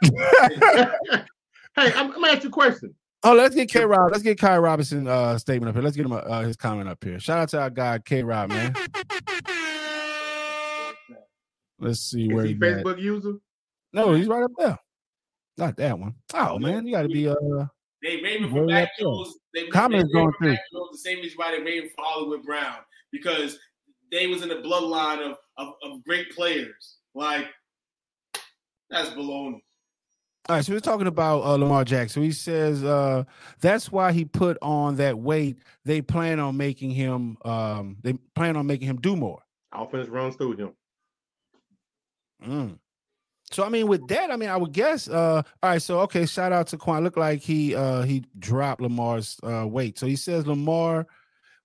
I'm, I'm gonna ask you a question. Oh, let's get K Rob. Let's get Kai Robinson uh statement up here. Let's get him uh, his comment up here. Shout out to our guy K Rob, man. Let's see Is where he he's Facebook at. user? No, he's right up there. Not that one. Oh man, you got to be uh. They raving Where for we Mac? Jones. They, Comments they raving going for Mac Jones the same reason why they raving for Hollywood Brown because they was in the bloodline of, of, of great players. Like that's baloney. All right, so we're talking about uh, Lamar Jackson. He says uh, that's why he put on that weight. They plan on making him. Um, they plan on making him do more. Offense runs through him. Mm. So I mean, with that, I mean, I would guess. Uh, all right, so okay, shout out to Quan. Look like he uh he dropped Lamar's uh weight. So he says Lamar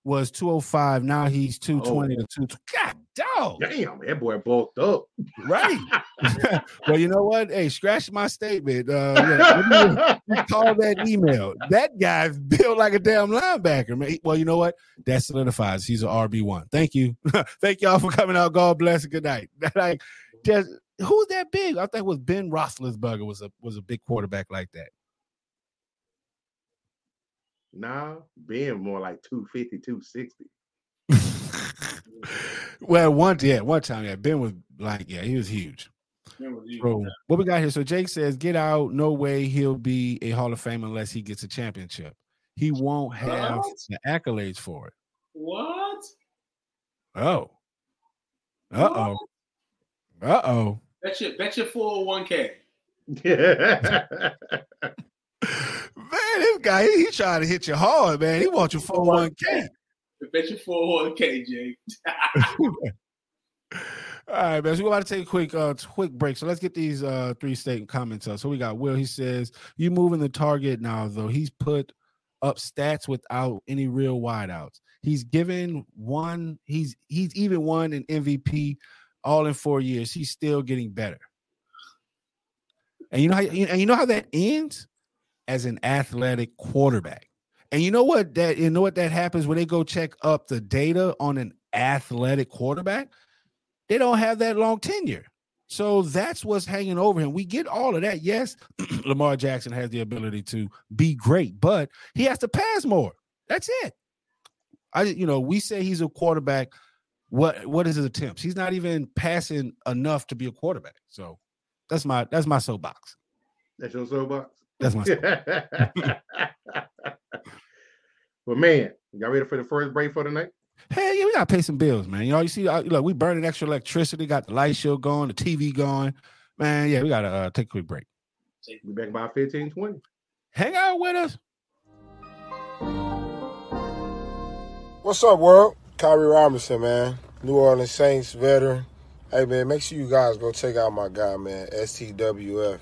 was 205. Now he's 220 to 2. God dog. Damn, that boy bulked up. Right. well, you know what? Hey, scratch my statement. Uh yeah, call that email. That guy's built like a damn linebacker, man. Well, you know what? That solidifies he's an RB1. Thank you. Thank y'all for coming out. God bless and good night. like just who's that big? I think it was Ben Roethlisberger was a was a big quarterback like that. Nah, Ben more like 250, 260. well, one yeah, one time, yeah, Ben was like, yeah, he was huge. So what we got here? So Jake says, "Get out! No way he'll be a Hall of Fame unless he gets a championship. He won't have What? the accolades for it." What? Oh, uh oh, uh oh. Bet your bet your 401k. Yeah. Man, this guy, he, he trying to hit you hard, man. He wants your 401k. Bet your 401k, Jake. All right, man. So we're about to take a quick uh quick break. So let's get these uh three statement comments up. So we got Will. He says, You moving the target now, though. He's put up stats without any real wideouts. He's given one, he's he's even won an MVP all in four years. He's still getting better. And you know how and you know how that ends? As an athletic quarterback. And you know what that you know what that happens when they go check up the data on an athletic quarterback? They don't have that long tenure. So that's what's hanging over him. We get all of that. Yes, Lamar Jackson has the ability to be great, but he has to pass more. That's it. I you know, we say he's a quarterback. What what is his attempts? He's not even passing enough to be a quarterback. So that's my that's my soapbox. That's your soapbox? That's my But man, y'all ready for the first break for the night? Hell yeah, we gotta pay some bills, man. You know, you see, uh, look, we burning extra electricity, got the light show going, the TV going. Man, yeah, we gotta uh, take a quick break. We back by 15, 20. Hang out with us. What's up, world? Kyrie Robinson, man. New Orleans Saints veteran. Hey, man, make sure you guys go check out my guy, man. STWF,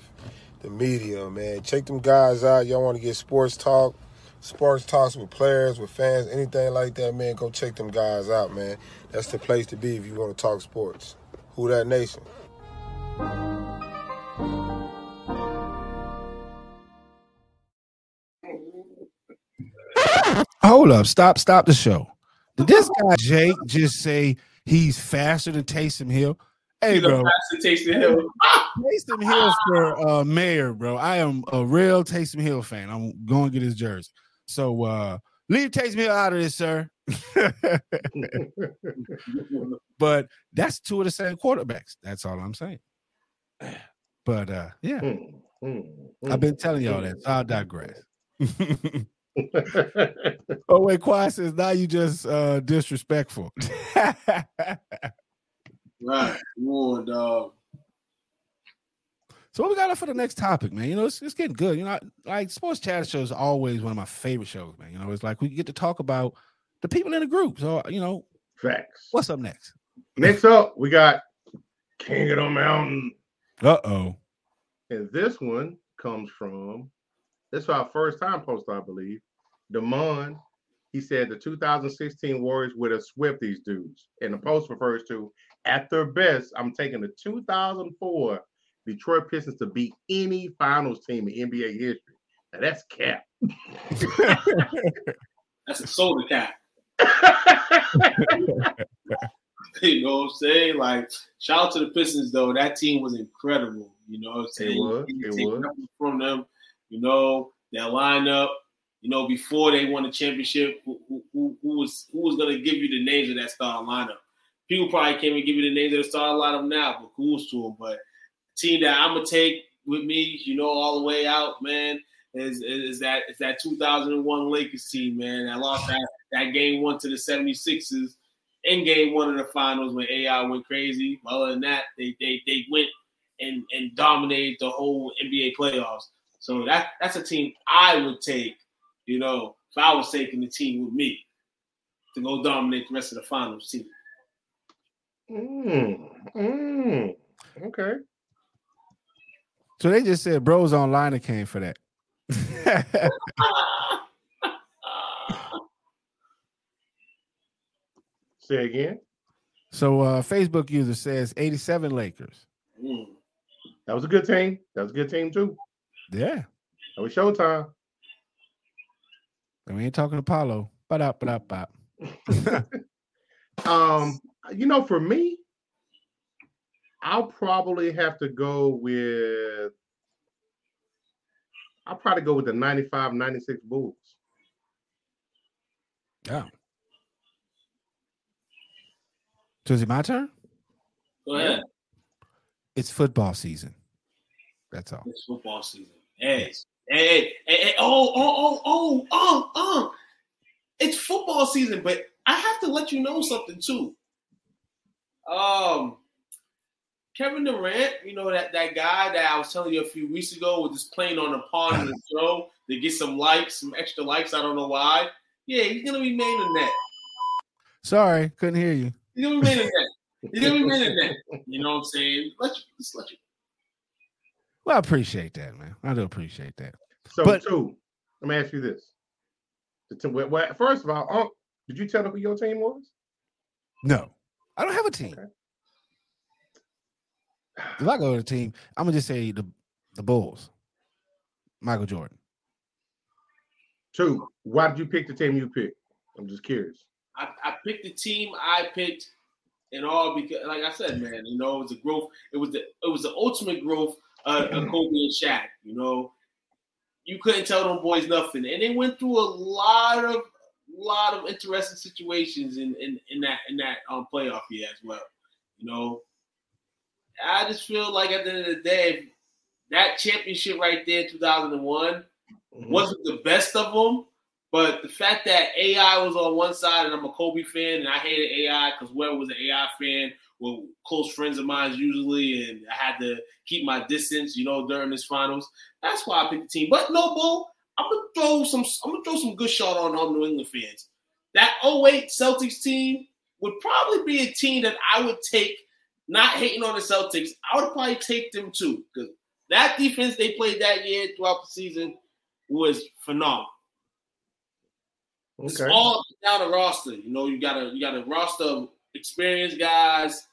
the media, man. Check them guys out. Y'all want to get sports talk, sports talks with players, with fans, anything like that, man. Go check them guys out, man. That's the place to be if you want to talk sports. Who that nation? Hold up, stop, stop the show. Did this guy Jake just say he's faster than Taysom Hill? Hey, bro, Taysom Hill. Taysom Hill for uh, mayor, bro. I am a real Taysom Hill fan. I'm going to get his jersey. So uh, leave Taysom Hill out of this, sir. but that's two of the same quarterbacks. That's all I'm saying. But uh, yeah, Hmm. Mm-hmm. I've been telling y'all that. So I'll digress. oh wait, Quad says now you just uh disrespectful. right, more dog. So what we got up for the next topic, man? You know, it's, it's getting good. You know, like sports chat show is always one of my favorite shows, man. You know, it's like we get to talk about the people in the group. So you know, facts. What's up next? Next up, we got King of the Mountain. Uh oh. And this one comes from this is our first time post, I believe. Damon, he said the 2016 Warriors would have swept these dudes. And the post refers to at their best, I'm taking the 2004 Detroit Pistons to beat any finals team in NBA history. Now that's cap. that's a soda cap. you know what I'm saying? Like, shout out to the Pistons though. That team was incredible. You know what I'm saying? It was. It was. From them, you know, that lineup. You know, before they won the championship, who, who, who was who was gonna give you the names of that starting lineup? People probably can't even give you the names of the starting lineup now, but kudos to them. But team that I'm gonna take with me, you know, all the way out, man, is is that is that 2001 Lakers team, man. I lost that that game one to the 76ers in game one of the finals when AI went crazy. Other than that, they they they went and and dominated the whole NBA playoffs. So that that's a team I would take, you know, if I was taking the team with me to go dominate the rest of the finals team. Mm, mm, okay. So they just said bros online that came for that. Say again. So uh Facebook user says 87 Lakers. Mm. That was a good team. That was a good team too. Yeah. That was showtime. And we ain't talking Apollo. But up, but up, up. um, you know, for me, I'll probably have to go with I'll probably go with the 95 96 Bulls. Yeah. So is it my turn? Go ahead. It's football season. That's all. It's football season. Hey, hey, hey, hey, oh, oh, oh, oh, oh, oh. It's football season, but I have to let you know something too. Um, Kevin Durant, you know that that guy that I was telling you a few weeks ago was just playing on a pond in the show to get some likes, some extra likes. I don't know why. Yeah, he's gonna be made in that. Sorry, couldn't hear you. He's gonna be made in that. He's gonna be made in that. You know what I'm saying? Let you, just let you. Well, I appreciate that, man. I do appreciate that. So, but, two, let me ask you this. First of all, um, did you tell them who your team was? No, I don't have a team. Okay. If I go to the team, I'm gonna just say the the Bulls. Michael Jordan. Two. Why did you pick the team you picked? I'm just curious. I, I picked the team I picked and all because, like I said, man, you know, it was a growth. It was the it was the ultimate growth uh, of Kobe and Shaq. You know, you couldn't tell them boys nothing, and they went through a lot of lot of interesting situations in in, in that in that um, playoff year as well. You know, I just feel like at the end of the day, that championship right there, 2001, mm-hmm. wasn't the best of them. But the fact that AI was on one side and I'm a Kobe fan and I hated AI because whoever was an AI fan were close friends of mine usually, and I had to keep my distance, you know, during this finals. That's why I picked the team. But no, Bo, I'm gonna throw some. I'm gonna throw some good shot on all New England fans. That 08 Celtics team would probably be a team that I would take not hating on the Celtics, I would probably take them too because that defense they played that year throughout the season was phenomenal. Okay. It's all down the roster. You know, you got a you got a roster of experienced guys,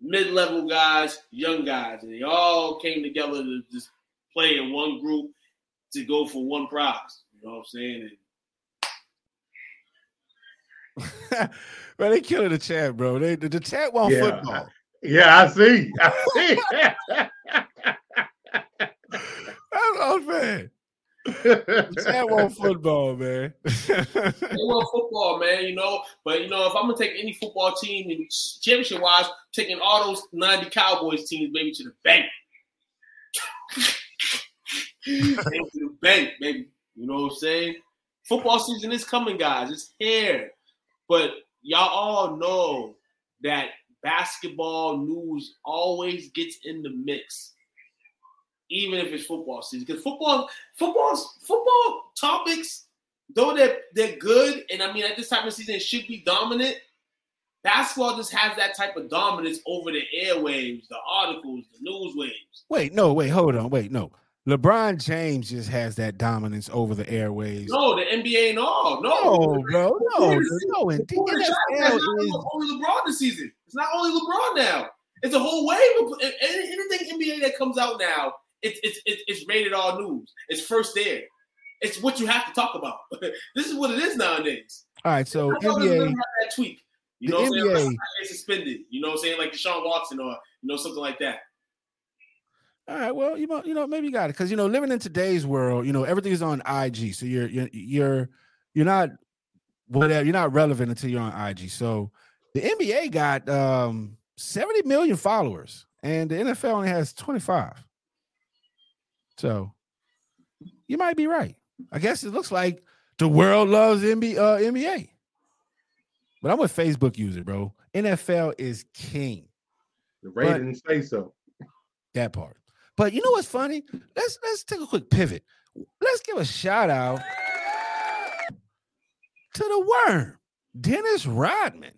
mid-level guys, young guys, and they all came together to just play in one group to go for one prize. You know what I'm saying? And, Man, they killing the chat, bro. They the, the chat want yeah. football. Yeah, I see. I see. That's unfair. That want football, man. they want football, man. You know, but you know, if I'm gonna take any football team, championship wise, taking all those '90 Cowboys teams, maybe to the bank. to the bank, baby. You know what I'm saying? Football season is coming, guys. It's here. But y'all all know that basketball news always gets in the mix, even if it's football season. Because football, football's football topics, though they're they're good, and I mean at this time of season it should be dominant. Basketball just has that type of dominance over the airwaves, the articles, the news waves. Wait, no, wait, hold on, wait, no. LeBron James just has that dominance over the airways. No, the NBA and all. No, no bro, no, no. The NFL is only LeBron this season. It's not only LeBron now. It's a whole wave of anything NBA that comes out now. It's it's it's, it's rated all news. It's first there. It's what you have to talk about. this is what it is nowadays. All right, so NBA that tweak. You know, what I'm saying? Like, suspended. You know, what I'm saying like Deshaun Watson or you know something like that. All right, well, you know, you know, maybe you got it because you know, living in today's world, you know, everything is on IG, so you're you're you're you're not whatever, you're not relevant until you're on IG. So the NBA got um 70 million followers, and the NFL only has 25. So you might be right. I guess it looks like the world loves NBA, uh, NBA. But I'm a Facebook user, bro. NFL is king. The ratings say so. That part. But you know what's funny? Let's let's take a quick pivot. Let's give a shout out to the worm, Dennis Rodman.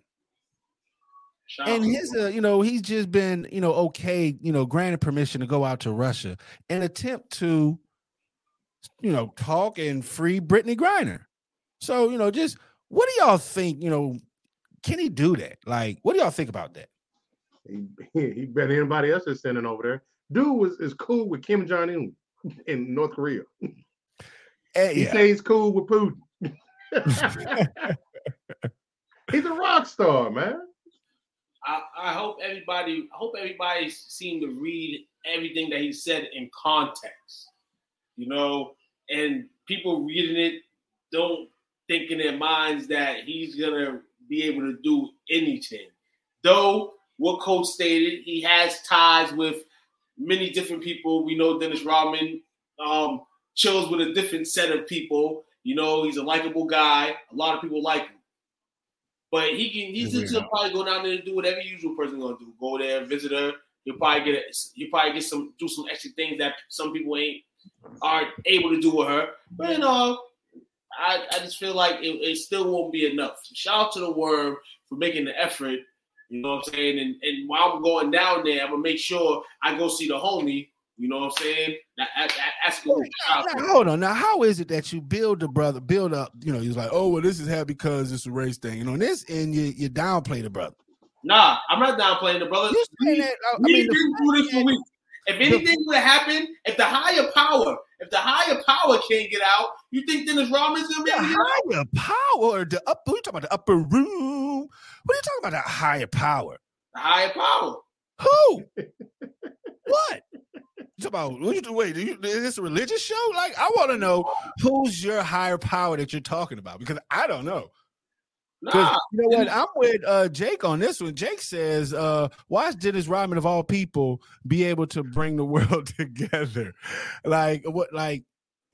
Shout and his, uh, you know, he's just been, you know, okay, you know, granted permission to go out to Russia and attempt to, you know, talk and free Brittney Griner. So, you know, just what do y'all think? You know, can he do that? Like, what do y'all think about that? He, he better anybody else is sending over there. Dude was is cool with Kim Jong Un in North Korea. Uh, he yeah. says he's cool with Putin. he's a rock star, man. I, I hope everybody I hope everybody seemed to read everything that he said in context. You know, and people reading it don't think in their minds that he's gonna be able to do anything. Though what coach stated, he has ties with many different people. We know Dennis Rodman um, chills with a different set of people. You know, he's a likable guy. A lot of people like him. But he can he's just gonna probably go down there and do whatever usual person gonna do. Go there, visit her. You'll probably get he'll probably get some do some extra things that some people ain't aren't able to do with her. But you know, I, I just feel like it, it still won't be enough. Shout out to the worm for making the effort you know what I'm saying? And, and while I'm going down there, I'm gonna make sure I go see the homie. You know what I'm saying? That, that, that's good. Hold on. Now, how is it that you build the brother, build up? You know, he's like, oh, well, this is happening because it's a race thing. You know, and this and you you downplay the brother. Nah, I'm not downplaying the brother. We, that, uh, I mean, this for weeks. If anything would have happened, if the higher power, if the higher power can't get out, you think Dennis Rodman's gonna be the higher power? The upper, you talking about the upper room? What are you talking about? The higher power? The higher power. Who? what? You about what you wait? You, is this a religious show? Like, I want to know who's your higher power that you're talking about because I don't know. Nah, you know what? I'm with uh, Jake on this one. Jake says, uh, "Watch Dennis Rodman of all people be able to bring the world together." Like what? Like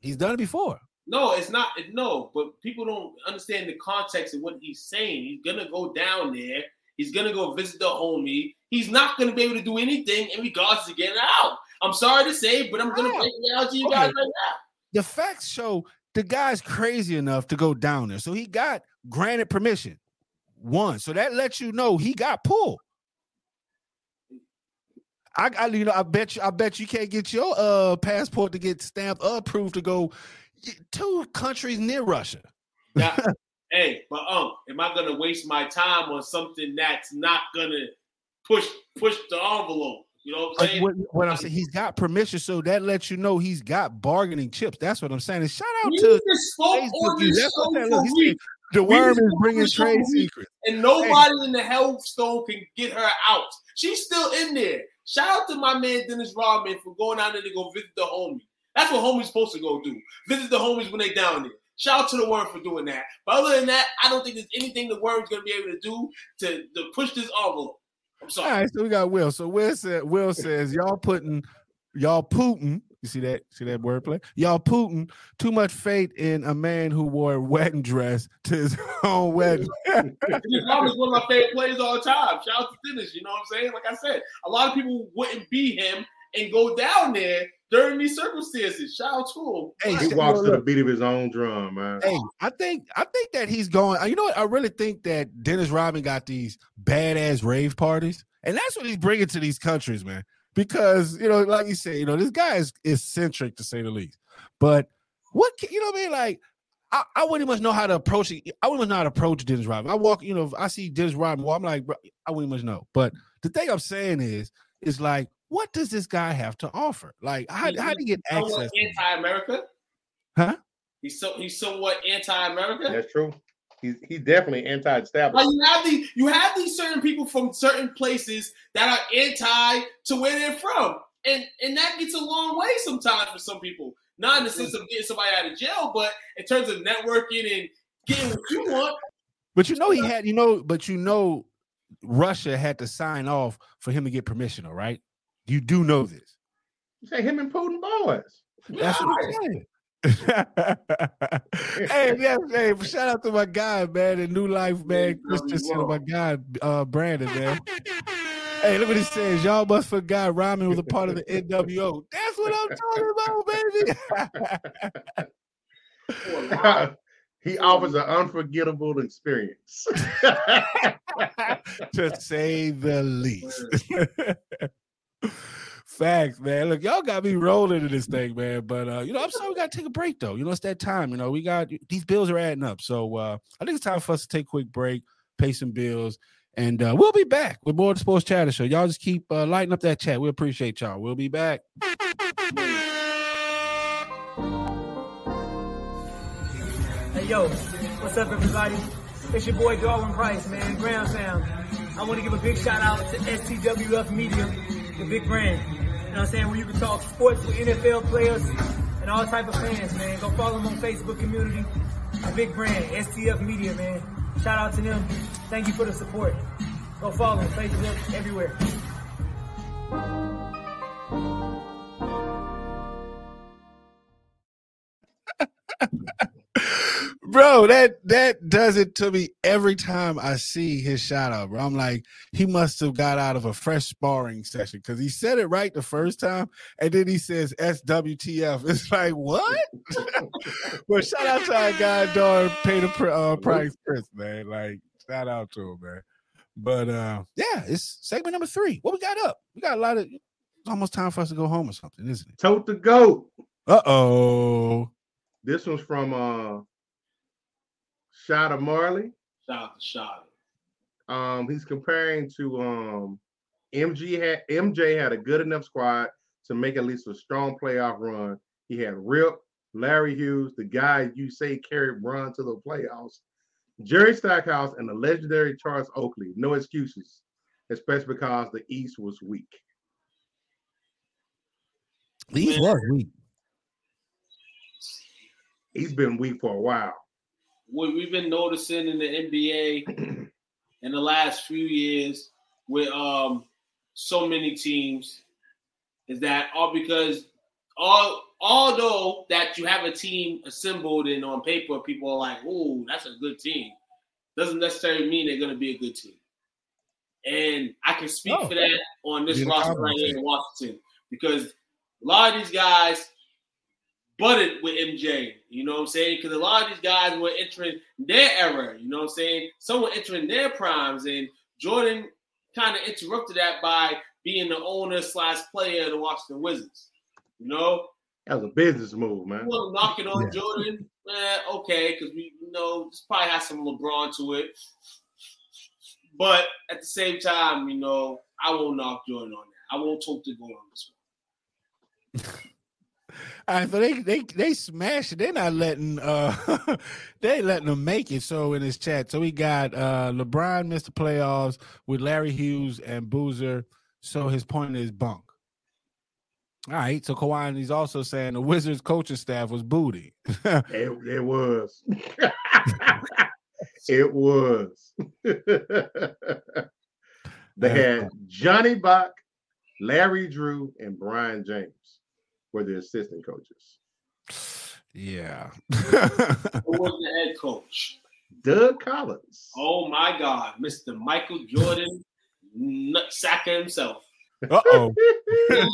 he's done it before. No, it's not. No, but people don't understand the context of what he's saying. He's gonna go down there. He's gonna go visit the homie. He's not gonna be able to do anything in regards to getting out. I'm sorry to say, but I'm gonna break it out to you okay. guys right now. The facts show the guy's crazy enough to go down there. So he got granted permission. One. So that lets you know he got pulled. I, I you know I bet you I bet you can't get your uh passport to get stamped approved to go to countries near Russia. Yeah. Hey, but um, am I gonna waste my time on something that's not gonna push push the envelope? You know what I'm saying? What, what, I'm saying, he's got permission, so that lets you know he's got bargaining chips. That's what I'm saying. And shout out to Facebook. That's what I'm saying. the worm is bringing trade secrets, and nobody hey. in the health stone can get her out. She's still in there. Shout out to my man Dennis Rodman for going out there to go visit the homie. That's what homies supposed to go do. Visit the homies when they down there. Shout out to the worm for doing that. But other than that, I don't think there's anything the worm's gonna be able to do to, to push this envelope. I'm sorry. All right, so we got Will. So Will said Will says y'all putting y'all Putin You see that? See that wordplay? Y'all Putin too much faith in a man who wore a wedding dress to his own wedding. Dennis Rodman's one of my favorite players all the time. Shout out to Dennis. You know what I'm saying? Like I said, a lot of people wouldn't be him and go down there during these circumstances. Shout out to him. Hey, he walks to the beat of his own drum, man. Hey, I think I think that he's going. Uh, you know what? I really think that Dennis Rodman got these badass rave parties, and that's what he's bringing to these countries, man. Because you know, like you say, you know, this guy is eccentric to say the least. But what can, you know, what I mean, like. I, I wouldn't much know how to approach it. I wouldn't know how to approach Dennis Rodman. I walk, you know, I see Dennis Rodman, well, I'm like, bro, I wouldn't much know. But the thing I'm saying is, is like what does this guy have to offer? Like, how, how do you get access? Anti-America, huh? He's so he's somewhat anti-America. That's true. He's he's definitely anti-establishment. Like you have these you have these certain people from certain places that are anti to where they're from, and and that gets a long way sometimes for some people. Not in the sense of getting somebody out of jail, but in terms of networking and getting what you want. But you know he had, you know, but you know, Russia had to sign off for him to get permission, all right? You do know this. You say him and Putin boys. That's what I'm saying. hey, yeah, hey, shout out to my guy, man, the New Life, man, Christian, my guy, uh, Brandon, man. Hey, look what he says. Y'all must forgot Rodman was a part of the NWO. That's what I'm talking about, baby. he offers an unforgettable experience. to say the least. Facts, man. Look, y'all got me rolling in this thing, man. But uh, you know, I'm sorry we gotta take a break though. You know, it's that time. You know, we got these bills are adding up. So uh, I think it's time for us to take a quick break, pay some bills, and uh, we'll be back with more of the Sports Chatter Show. Y'all just keep uh, lighting up that chat. We appreciate y'all. We'll be back. Hey yo, what's up, everybody? It's your boy Darwin Price, man, Ground Sound. I want to give a big shout out to STWF Media the big brand. You know what I'm saying? Where you can talk sports with NFL players and all type of fans, man. Go follow them on Facebook community. The big brand, STF Media, man. Shout out to them. Thank you for the support. Go follow them, Facebook, everywhere. bro, that that does it to me every time I see his shout out, bro. I'm like, he must have got out of a fresh sparring session because he said it right the first time, and then he says SWTF. It's like what? well, shout out to our guy, Dar Peter uh, Price Chris, man. Like, shout out to him, man. But uh, yeah, it's segment number three. What we got up? We got a lot of. It's almost time for us to go home or something, isn't it? Tote the goat. Uh oh. This one's from uh Shada Marley. Shout out to Shada. Um, he's comparing to um MG had MJ had a good enough squad to make at least a strong playoff run. He had Rip, Larry Hughes, the guy you say carried Bron to the playoffs, Jerry Stackhouse, and the legendary Charles Oakley. No excuses, especially because the East was weak. The East was weak. He's been weak for a while. What we've been noticing in the NBA in the last few years with um so many teams is that all because all although that you have a team assembled and on paper people are like, oh, that's a good team, doesn't necessarily mean they're gonna be a good team. And I can speak oh, for that on this roster right here in Washington because a lot of these guys butted with MJ. You know what I'm saying? Because a lot of these guys were entering their era. You know what I'm saying? Some were entering their primes, and Jordan kind of interrupted that by being the owner slash player of the Washington Wizards. You know, that was a business move, man. You knocking on yeah. Jordan, eh, okay, because we you know this probably has some LeBron to it. But at the same time, you know, I won't knock Jordan on that. I won't talk to go on this one. All right, so they they they smash it. They're not letting uh they letting them make it. So in his chat, so we got uh LeBron missed the playoffs with Larry Hughes and Boozer. So his point is bunk. All right, so Kawhi he's also saying the Wizards coaching staff was booty. it, it was. it was. they had Johnny Bach, Larry Drew, and Brian James. Were the assistant coaches. Yeah. Who was the head coach? Doug Collins. Oh my God, Mr. Michael Jordan, nutsacker himself. Uh oh.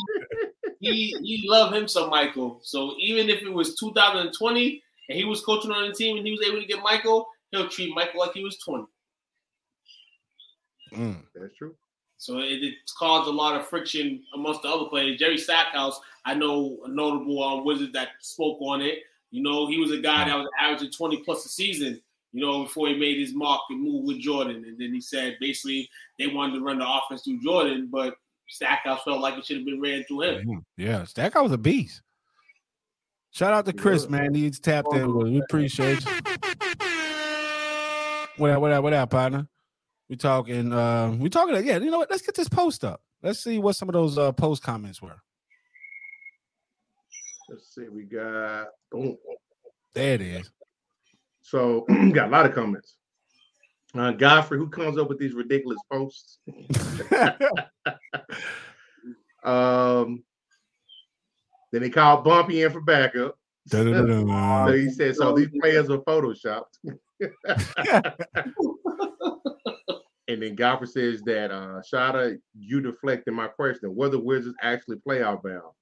he he loved him some Michael. So even if it was 2020 and he was coaching on the team and he was able to get Michael, he'll treat Michael like he was 20. Mm. That's true. So it, it, caused a lot of friction amongst the other players. Jerry Stackhouse, I know a notable um, wizard that spoke on it. You know, he was a guy that was averaging 20 plus a season, you know, before he made his mark and move with Jordan. And then he said basically they wanted to run the offense through Jordan, but Stackhouse felt like it should have been ran through him. Yeah, Stackhouse was a beast. Shout out to Chris, yeah. man. He's tapped in. We appreciate you. What up, what up, what up, partner? We talking, uh, we talking, yeah, you know what? Let's get this post up. Let's see what some of those uh, post comments were. Let's see, we got boom. There it is. So got a lot of comments. Uh, Godfrey, who comes up with these ridiculous posts? um, then he called Bumpy in for backup. so he said, so these players are photoshopped. and then Godfrey says that uh Shada, you deflected my question. Were the Wizards actually playoff bound?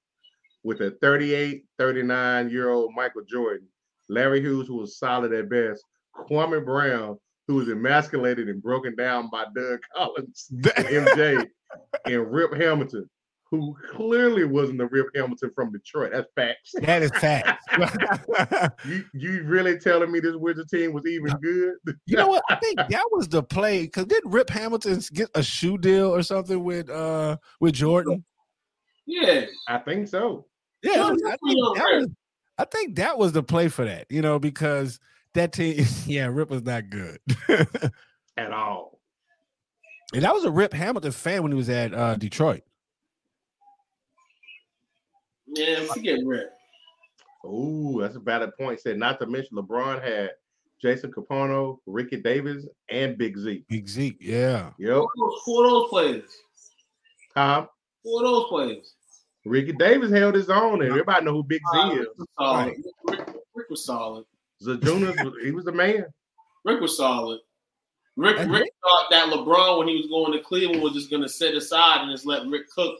With a 38, 39 year old Michael Jordan, Larry Hughes, who was solid at best, Kwame Brown, who was emasculated and broken down by Doug Collins, MJ, and Rip Hamilton, who clearly wasn't the Rip Hamilton from Detroit. That's facts. That is facts. you you really telling me this Wizard team was even good? you know what? I think that was the play because did Rip Hamilton get a shoe deal or something with uh with Jordan? Yeah, I think so. Yeah, I think, was, I think that was the play for that. You know because that team, yeah, Rip was not good at all. And I was a Rip Hamilton fan when he was at uh, Detroit. Yeah, forget Rip. Oh, that's a valid point. Said not to mention LeBron had Jason Kapono, Ricky Davis, and Big Z. Big Z, yeah. Yep. Who are those players? Huh? Who are those players? Ricky Davis held his own, and everybody know who Big Z uh, is. Right. Rick, Rick was solid. Zydrunas, he was the man. Rick was solid. Rick Rick thought that LeBron, when he was going to Cleveland, was just going to set aside and just let Rick cook.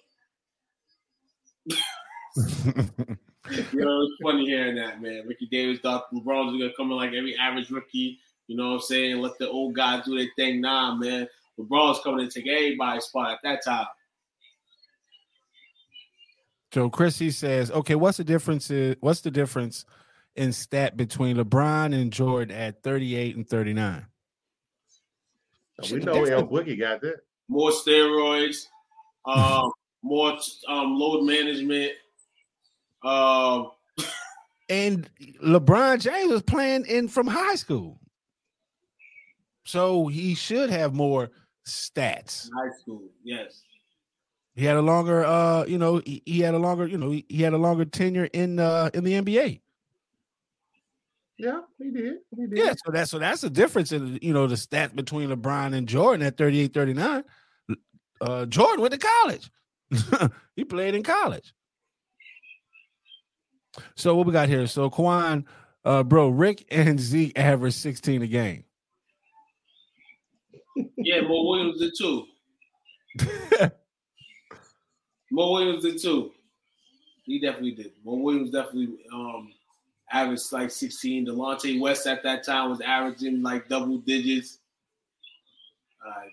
You know, it's funny hearing that, man. Ricky Davis thought LeBron was going to come in like every average rookie. You know what I'm saying? Let the old guys do their thing. Nah, man. LeBron's coming to take everybody's spot at that time. So Chrissy says, okay, what's the difference? Is, what's the difference in stat between LeBron and Jordan at 38 and 39? we know El Boogie got that. More steroids, um, more um, load management. Um, and LeBron James was playing in from high school, so he should have more stats. High school, yes. He had a longer, uh, you know, he, he had a longer, you know, he, he, had a longer tenure in uh in the NBA. Yeah, he did. He did. Yeah, so that's so that's the difference in you know the stats between LeBron and Jordan at 38, 39. Uh Jordan went to college. he played in college. So what we got here? So Kwan, uh, bro, Rick and Zeke average 16 a game. Yeah, Mo Williams did too. Mo Williams did too. He definitely did. Mo Williams definitely um averaged like 16. Delonte West at that time was averaging like double digits. Uh,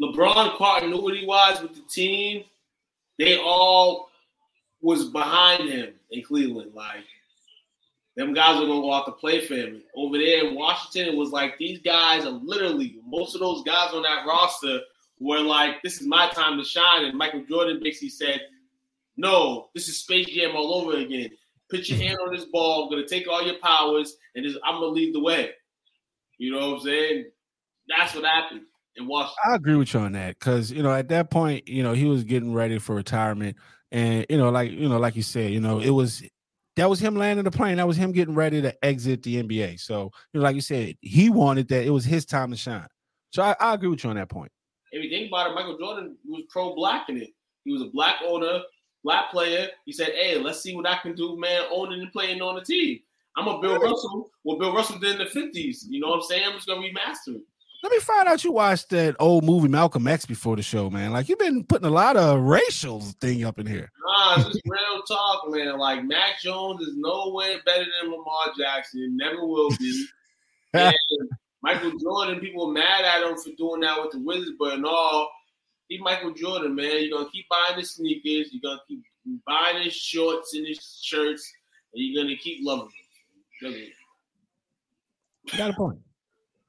LeBron continuity wise with the team, they all was behind him in Cleveland. Like them guys were gonna go out to play for him. Over there in Washington, it was like these guys are literally most of those guys on that roster were like, "This is my time to shine." And Michael Jordan basically said, no, this is Space Jam all over again. Put your hand on this ball. I'm gonna take all your powers, and just, I'm gonna lead the way. You know what I'm saying? That's what happened in Washington. I agree with you on that because you know at that point, you know he was getting ready for retirement, and you know like you know like you said, you know it was that was him landing the plane. That was him getting ready to exit the NBA. So you know, like you said, he wanted that. It was his time to shine. So I, I agree with you on that point. If you think about it, Michael Jordan was pro-black in it. He was a black owner black player. He said, "Hey, let's see what I can do, man, owning and playing on the team." I'm a Bill Russell. What Bill Russell did in the '50s. You know what I'm saying? I'm just gonna remaster it. Let me find out you watched that old movie Malcolm X before the show, man. Like you've been putting a lot of racial thing up in here. Nah, it's just real talk, man. Like Mac Jones is nowhere better than Lamar Jackson. Never will be. and Michael Jordan, people mad at him for doing that with the Wizards, but in all, he Michael Jordan, man. You're gonna keep buying his sneakers. You're gonna keep buying his shorts and his shirts, and you're gonna keep loving him. Got a point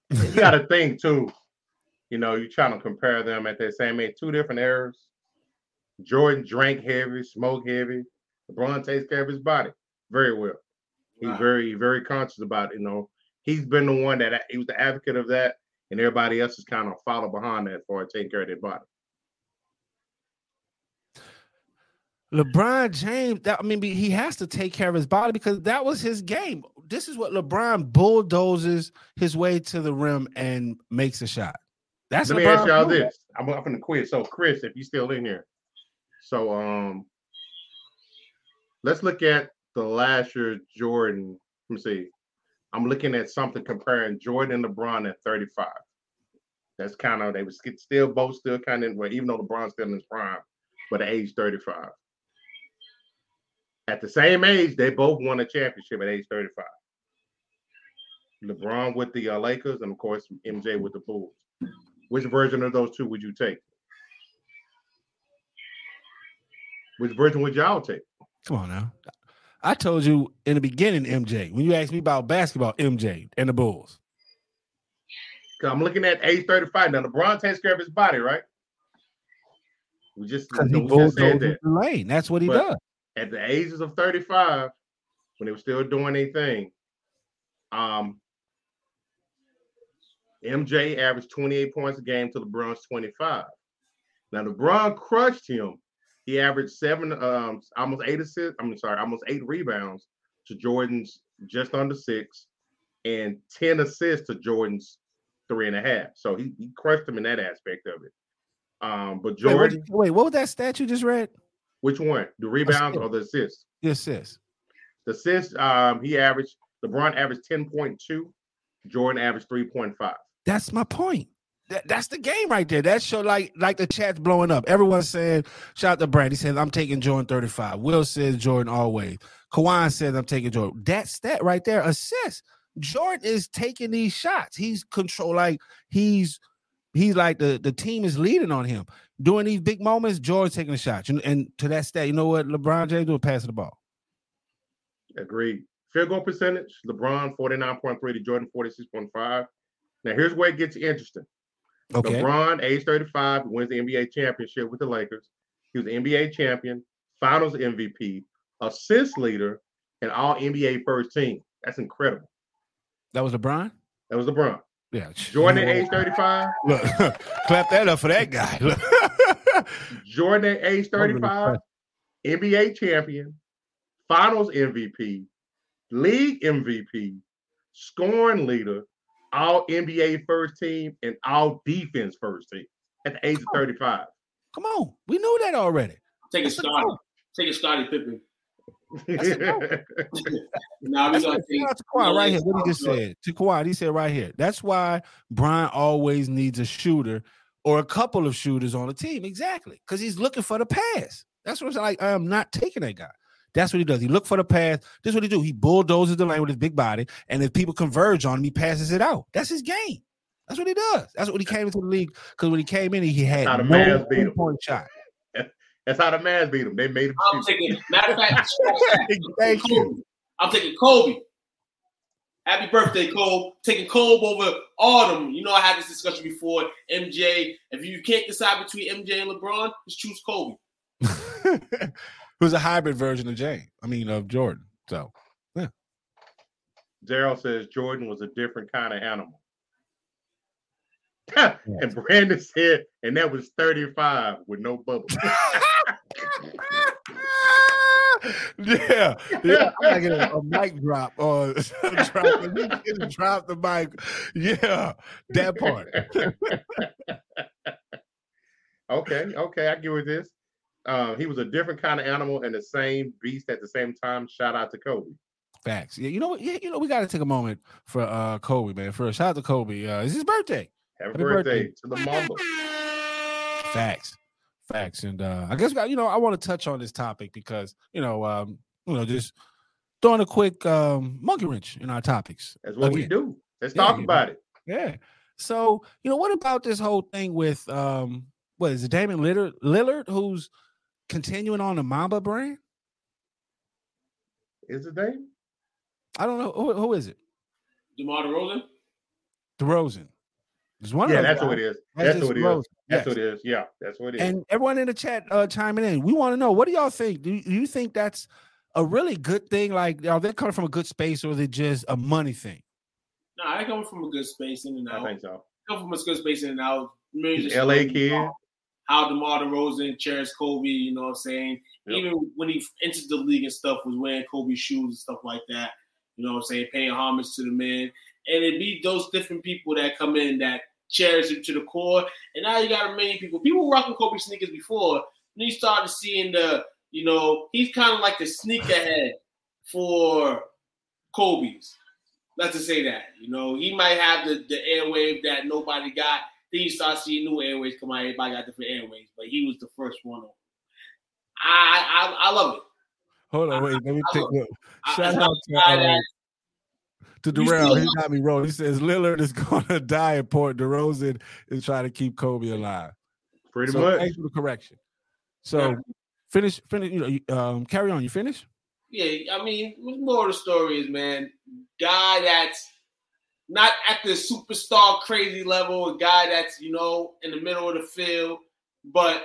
you got to think too. You know, you're trying to compare them at that same age, two different eras. Jordan drank heavy, smoked heavy. LeBron takes care of his body very well. He's wow. very, very conscious about it. You know, he's been the one that he was the advocate of that, and everybody else is kind of followed behind that for taking care of their body. LeBron James, that, I mean, he has to take care of his body because that was his game. This is what LeBron bulldozes his way to the rim and makes a shot. That's let me ask y'all this. I'm up in the quiz. So, Chris, if you're still in here, so um, let's look at the last year Jordan. Let me see. I'm looking at something comparing Jordan and LeBron at 35. That's kind of they was still both still kind of well, even though LeBron's still in his prime, but at age 35. At the same age, they both won a championship at age 35. LeBron with the uh, Lakers, and of course MJ with the Bulls. Which version of those two would you take? Which version would y'all take? Come on now. I told you in the beginning, MJ. When you asked me about basketball, MJ and the Bulls. I'm looking at age 35. Now LeBron takes care of his body, right? We just, we just said that. lane. That's what he but, does at the ages of 35, when they were still doing anything, um, MJ averaged 28 points a game to LeBron's 25. Now LeBron crushed him. He averaged seven, um, almost eight assists. I'm sorry, almost eight rebounds to Jordan's just under six, and 10 assists to Jordan's three and a half. So he, he crushed him in that aspect of it. Um, but Jordan, wait, wait, what was that stat you just read? Which one? The rebounds or the assists? The assists. The assists, um, he averaged LeBron averaged 10.2, Jordan averaged 3.5. That's my point. That, that's the game right there. That show like like the chat's blowing up. Everyone's saying, shout out to Brand. He says, I'm taking Jordan 35. Will says Jordan always. Kawhi says I'm taking Jordan. That's that stat right there, assist. Jordan is taking these shots. He's control like he's he's like the, the team is leading on him during these big moments, George taking a shot. And, and to that stat, you know what LeBron James doing? Passing the ball. Agreed. Field goal percentage, LeBron 49.3 to Jordan 46.5. Now here's where it gets interesting. Okay. LeBron, age 35, wins the NBA championship with the Lakers. He was the NBA champion, finals MVP, assist leader, and all NBA first team. That's incredible. That was LeBron? That was LeBron. Yeah. Jordan at age 35. Look, clap that up for that guy. Jordan at age 35, NBA champion, finals MVP, league MVP, scoring leader, all NBA first team, and all defense first team at the age of 35. Come on. We knew that already. Take a start. Take a Scottie Pippen. Now we gonna take to Kawhi right here. What he just said to Kawhi, he said right here. That's why Bron always needs a shooter or a couple of shooters on the team. Exactly, because he's looking for the pass. That's what I'm like. I am not taking that guy. That's what he does. He look for the pass. This is what he do. He bulldozes the lane with his big body, and if people converge on him, he passes it out. That's his game. That's what he does. That's what he came into the league. Because when he came in, he had no three point shot. That's how the Mavs beat them. They made them. I'm taking matter of fact. Thank you. I'm taking Kobe. Happy birthday, Cole. Taking Kobe over Autumn. You know I had this discussion before. MJ. If you can't decide between MJ and LeBron, just choose Kobe. Who's a hybrid version of Jay? I mean of Jordan. So yeah. Daryl says Jordan was a different kind of animal. and Brandon said, and that was 35 with no bubble. yeah, yeah. I'm like a, a mic drop or drop, drop the mic. Yeah, that part. okay, okay, I get with this. Uh, he was a different kind of animal and the same beast at the same time. Shout out to Kobe. Facts. Yeah, you know what? Yeah, you know, we got to take a moment for uh Kobe, man. First, shout out to Kobe. Uh, it's his birthday. Happy, Happy birthday, birthday, to the Mamba. Facts. Facts. And uh I guess you know, I want to touch on this topic because, you know, um, you know, just throwing a quick um monkey wrench in our topics. That's what Again. we do. Let's yeah, talk about it. Yeah. So, you know, what about this whole thing with um what is it, Damian Lillard, Lillard who's continuing on the Mamba brand? Is it Dame? I don't know. Who, who is it? DeMar DeRozan? DeRozan. There's one yeah, that's what it is. That's, that's who it is. That's yes. what it is. Yeah, that's what it is. And everyone in the chat uh, chiming in. We want to know what do y'all think? Do you, do you think that's a really good thing? Like, are they coming from a good space or is it just a money thing? No, I come from a good space in and out. I think so. come from a good space in and out. LA kid. How DeMar DeRozan cherished Kobe, you know what I'm saying? Yep. Even when he entered the league and stuff, was wearing Kobe shoes and stuff like that. You know what I'm saying? Paying homage to the man. And it be those different people that come in that cherish him to the core. And now you got a many people. People rocking Kobe sneakers before. And you started seeing the, you know, he's kind of like the sneakerhead for Kobe's. Let's just say that. You know, he might have the, the airwave that nobody got. Then you start seeing new airways come out. Everybody got different airways, but he was the first one. I I, I love it. Hold on, wait. Let me take a shout out to, to Darrell. He got me wrong. He says Lillard is going to die at Port. DeRozan is trying to keep Kobe alive. Pretty so much. Thanks for the correction. So yeah. finish, finish. You know, um, carry on. You finish? Yeah, I mean, more of the story is, man, guy that's not at the superstar crazy level, a guy that's you know in the middle of the field, but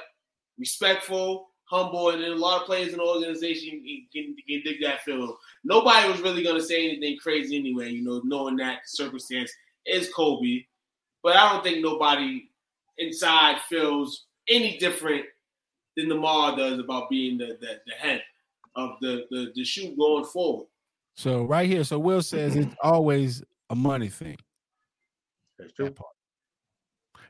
respectful, humble, and then a lot of players in the organization can, can dig that film. Nobody was really going to say anything crazy anyway, you know, knowing that circumstance is Kobe. But I don't think nobody inside feels any different than DeMar does about being the, the, the head of the, the, the shoe going forward. So right here, so Will says it's always a money thing. That's true. That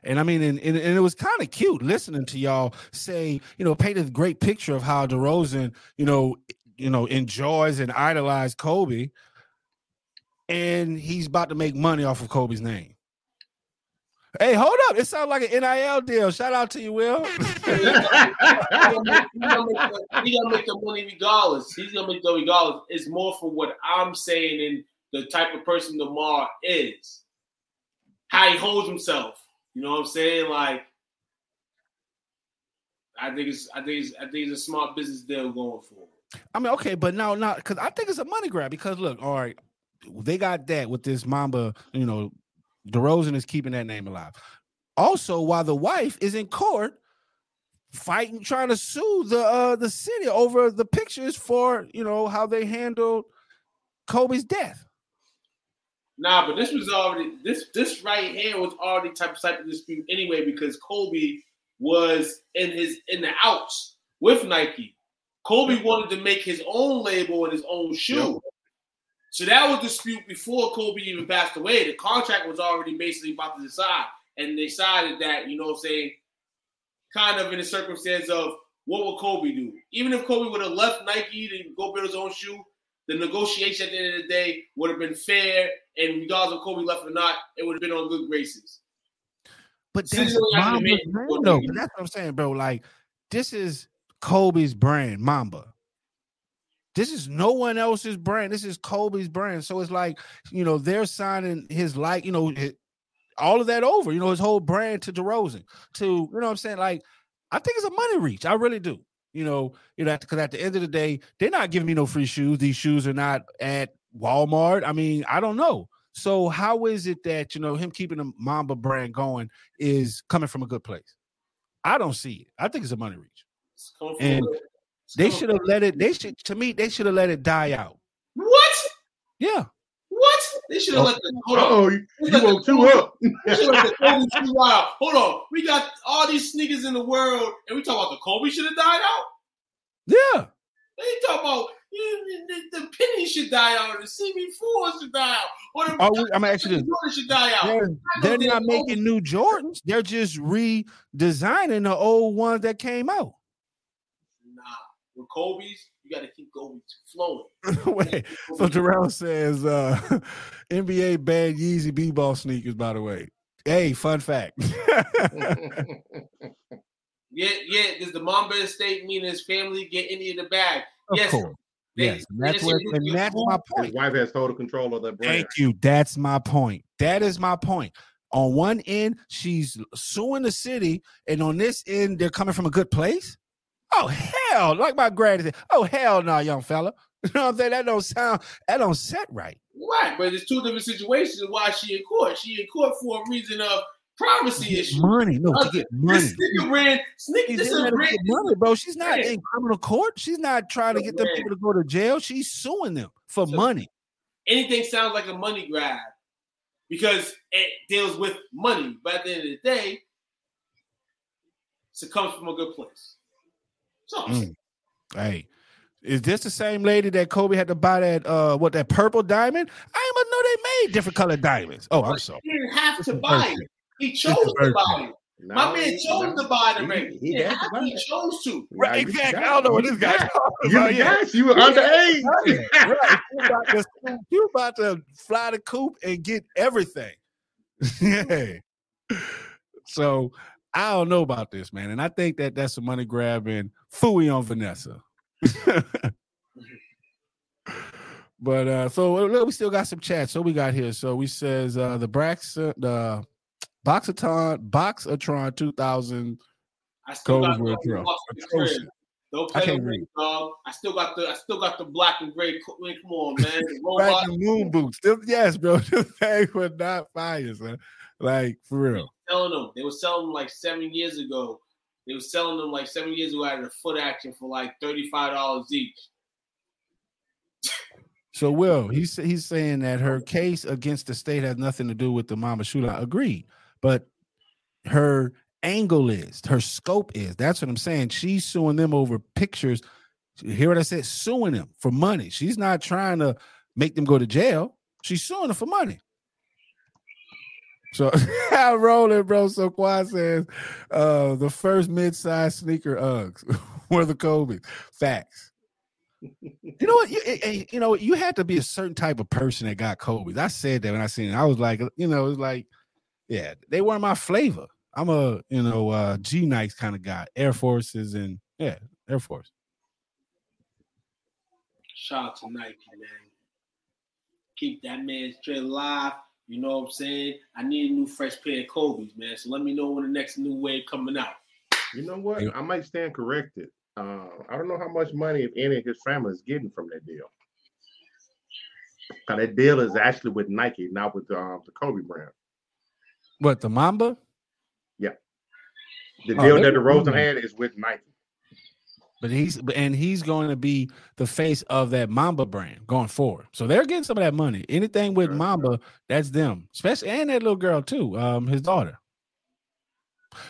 and I mean, and, and, and it was kind of cute listening to y'all say, you know, paint a great picture of how DeRozan, you know, you know, enjoys and idolizes Kobe, and he's about to make money off of Kobe's name. Hey, hold up! It sounds like an NIL deal. Shout out to you, Will. he's, gonna make, the money regardless. He's gonna make the regardless. It's more for what I'm saying and the type of person Lamar is, how he holds himself, you know what I'm saying? Like, I think it's I think it's I think it's a smart business deal going forward. I mean, okay, but now now because I think it's a money grab because look, all right, they got that with this Mamba, you know, DeRozan is keeping that name alive. Also, while the wife is in court fighting, trying to sue the uh the city over the pictures for you know how they handled Kobe's death. Nah, but this was already this this right here was already type of type of dispute anyway because Kobe was in his in the outs with Nike. Kobe wanted to make his own label and his own shoe. Yep. So that was dispute before Kobe even passed away. The contract was already basically about to decide. And they decided that, you know what I'm saying, kind of in the circumstance of what would Kobe do? Even if Kobe would have left Nike to go build his own shoe, the negotiation at the end of the day would have been fair, and regardless of Kobe left or not, it would have been on good graces. But that's brand, though. But that's what I'm saying, bro. Like, this is Kobe's brand, Mamba. This is no one else's brand. This is Kobe's brand. So it's like, you know, they're signing his like, you know, all of that over, you know, his whole brand to DeRozan. To, you know what I'm saying? Like, I think it's a money reach. I really do. You know, you know, because at the end of the day, they're not giving me no free shoes. These shoes are not at Walmart. I mean, I don't know. So how is it that you know him keeping the Mamba brand going is coming from a good place? I don't see it. I think it's a money reach. And they should have let it. They should to me. They should have let it die out. What? Yeah. They should have oh. let the hold oh, on. You woke two up. Hold on. We got all these sneakers in the world, and we talk about the Kobe should have died out. Yeah. They talk about you, the, the penny should die out, the CB4 should die out, or the oh, I'm actually Jordan should die out. They're, they're not making new Jordans. They're just redesigning the old ones that came out. Nah, with Kobe's, you got to keep Kobe's flowing. Wait, so Terrell says uh NBA banned Yeezy B-ball sneakers, by the way. Hey, fun fact. yeah, yeah. Does the Mamba estate mean his family get any of the bag? Of yes. course. They- Yes, and that's they- what, and that's my His wife has total control of that brand. Thank you. That's my point. That is my point. On one end, she's suing the city, and on this end, they're coming from a good place. Oh hell! Like my granny said, "Oh hell, no, young fella." You know what I'm saying? That don't sound. That don't set right. Right, but it's two different situations. Why she in court? She in court for a reason of privacy issue. Money, no, Uh, to get money. This sneaker, She's this is there to brand. get money, bro. She's not Yeah. in criminal court. She's not trying to get them people to go to jail. She's suing them for So- money. Anything sounds like a money grab because it deals with money. But at the end of the day, it comes from a good place. So Mm. Hey, is this the same lady that Kobe had to buy that uh what that purple diamond? I didn't even know they made different colored diamonds. Oh, I'm sorry. he didn't have to buy it. He chose to buy it. No, My man chose no. to buy the He- ring. he He, got didn't to have buy to, he chose to. Right, exactly. I don't know what this guy You talking You about. the Yeah. guys, you were underage. right. You about, to, you about to fly the coop and get everything. yeah. So I don't know about this, man, and I think that that's a money grab and fooey on Vanessa. but uh so uh, we still got some chat. So we got here. So we says uh the Brax uh, the Boxathon Boxatron 2000 I still got Kobe's World the Pro. Bucks in the Atrocious. crib. Don't I play can't with read. me, dog. I still got the I still got the black and gray. Come on, man. The Right, robot. moon boots. Yes, bro. Them things were not fire, son. Like for real. selling them. They were selling them like seven years ago. They were selling them like seven years ago at a foot action for like thirty-five dollars each. So Will, he's he's saying that her case against the state has nothing to do with the mama shootout. Agreed, but her angle is, her scope is. That's what I'm saying. She's suing them over pictures. Hear what I said? Suing them for money. She's not trying to make them go to jail. She's suing them for money. So I'm rolling, bro. So Quan says uh the first mid-sized sneaker Uggs were the Kobe. Facts. You know what? You, eh, eh, you know? You had to be a certain type of person that got Kobe's. I said that when I seen it. I was like, you know, it was like, yeah, they weren't my flavor. I'm a, you know, uh G Nikes kind of guy. Air Forces and yeah, Air Force. Shout out to Nike, man. Keep that man straight alive. You know what I'm saying? I need a new fresh pair of Kobe's, man. So let me know when the next new wave coming out. You know what? I might stand corrected. Uh, I don't know how much money, if any, his family is getting from that deal. 'Cause that deal is actually with Nike, not with um, the Kobe brand. What the Mamba? Yeah, the Oh, deal they- that DeRozan had is with Nike. But he's and he's going to be the face of that Mamba brand going forward. So they're getting some of that money. Anything with Mamba, that's them. Especially and that little girl too, um, his daughter.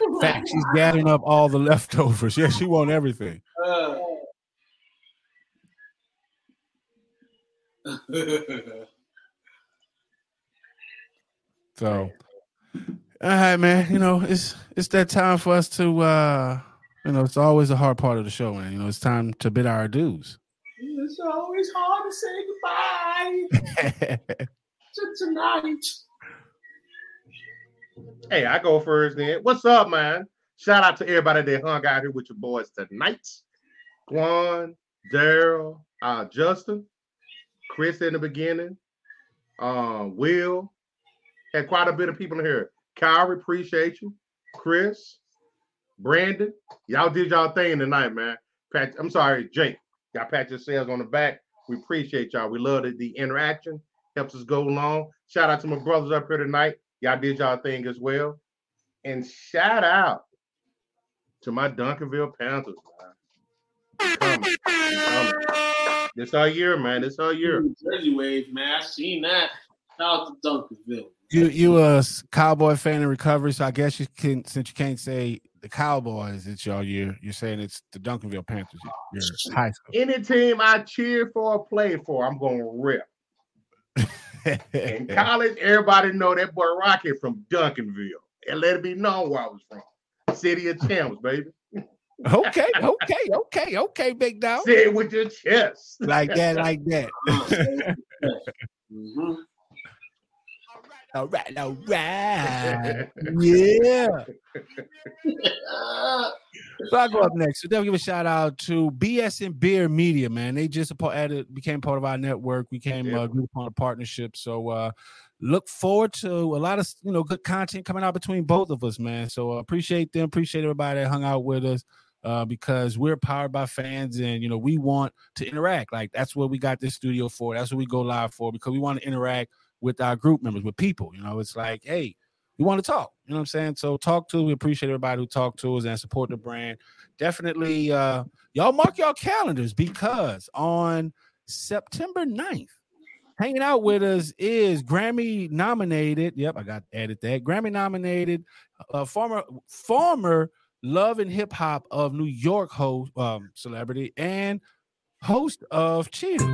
In fact, she's gathering up all the leftovers. Yeah, she want everything. Uh, So, all right, man. You know, it's it's that time for us to, uh you know, it's always a hard part of the show, man. You know, it's time to bid our dues. it's always hard to say goodbye to tonight. Hey, I go first then. What's up, man? Shout out to everybody that hung out here with your boys tonight. Juan, Daryl, uh, Justin, Chris in the beginning, uh, Will. Had quite a bit of people in here. Kyrie, appreciate you. Chris, Brandon, y'all did y'all thing tonight, man. Pat, I'm sorry, Jake. Y'all pat yourselves on the back. We appreciate y'all. We love the, the interaction. Helps us go along. Shout out to my brothers up here tonight. Y'all did y'all thing as well. And shout out to my Duncanville Panthers, man. Coming. Coming. This our year, man. This our year. Jersey wave, man. I seen that. Shout out to Duncanville. You you a s- cowboy fan in recovery, so I guess you can since you can't say the Cowboys, it's your year. You're saying it's the Duncanville Panthers. Your high school. Any team I cheer for or play for, I'm gonna rip. In college, everybody know that boy Rocky from Duncanville. And let it be known where I was from. City of Champs, baby. Okay, okay, okay, okay, big dog. Say it with your chest. Like that, like that. Mhm. All right, all right. Yeah. So I go up next. So we give a shout out to BS and Beer Media, man. They just added, became part of our network. We came uh, agreed upon a partnership. So uh, look forward to a lot of you know good content coming out between both of us, man. So uh, appreciate them, appreciate everybody that hung out with us. Uh, because we're powered by fans and you know we want to interact like that's what we got this studio for that's what we go live for because we want to interact with our group members with people you know it's like hey we want to talk. You know what I'm saying? So talk to. We appreciate everybody who talk to us and support the brand. Definitely, uh, y'all mark y'all calendars because on September 9th, hanging out with us is Grammy nominated. Yep, I got added that. Grammy nominated, uh, former former Love and Hip Hop of New York host um, celebrity and host of Cheaters.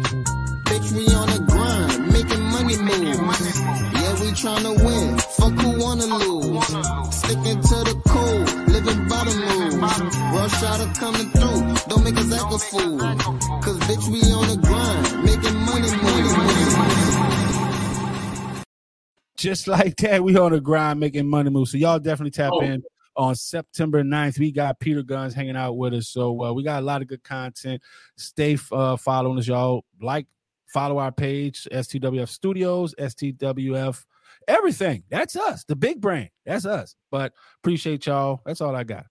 Bitch, we on the grind, making money moves. Yeah, we tryna win. Fuck who wanna lose. Sticking to the code, living by the moves. Rush hour coming through, don't make us act a fool. Cause bitch, we on the grind, making money moves. just like that, we on the grind making money move. So y'all definitely tap Oh. in on September 9th. We got Peter Gunz hanging out with us. So uh, we got a lot of good content. Stay uh, following us, y'all. Like, follow our page, STWF Studios, STWF, everything. That's us, the big brand. That's us. But appreciate y'all. That's all I got.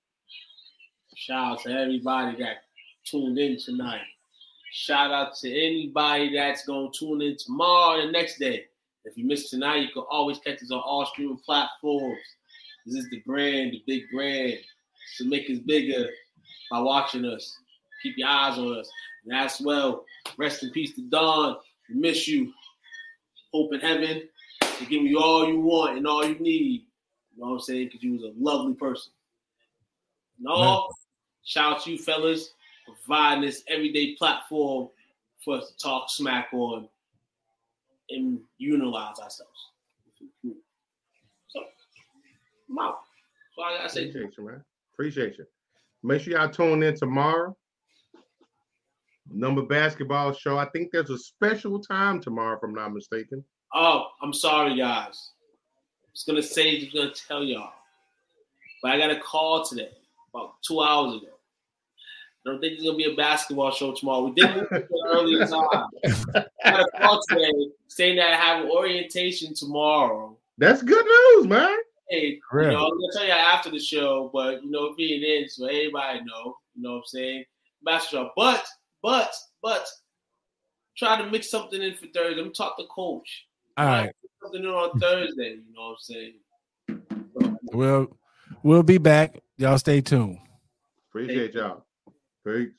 Shout out to everybody that tuned in tonight. Shout out to anybody that's gonna tune in tomorrow and the next day. If you missed tonight, you can always catch us on all streaming platforms. This is the brand, the big brand. To make us bigger by watching us. Keep your eyes on us. And as well, rest in peace to Don. We miss you. Hope in heaven to give you all you want and all you need. You know what I'm saying? Because you was a lovely person. No, shout out to you fellas for providing this everyday platform for us to talk smack on and utilize ourselves. I'm out. So I gotta say, Appreciate you, man. Appreciate you. Make sure y'all tune in tomorrow. Number basketball show. I think there's a special time tomorrow, if I'm not mistaken. oh, I'm sorry, guys. I was gonna say, just gonna tell y'all, but I got a call today about two hours ago. I don't think there's gonna be a basketball show tomorrow. We did move it to time. I got a call today saying that I have an orientation tomorrow. That's good news, man. Hey, you know, I'm gonna tell you after the show, but you know, being in, so everybody know, you know what I'm saying? Basketball. But, but, but try to mix something in for Thursday. I'm talk to coach. All right. Something in on Thursday, you know what I'm saying? We'll we'll be back. Y'all stay tuned. Appreciate y'all. Peace.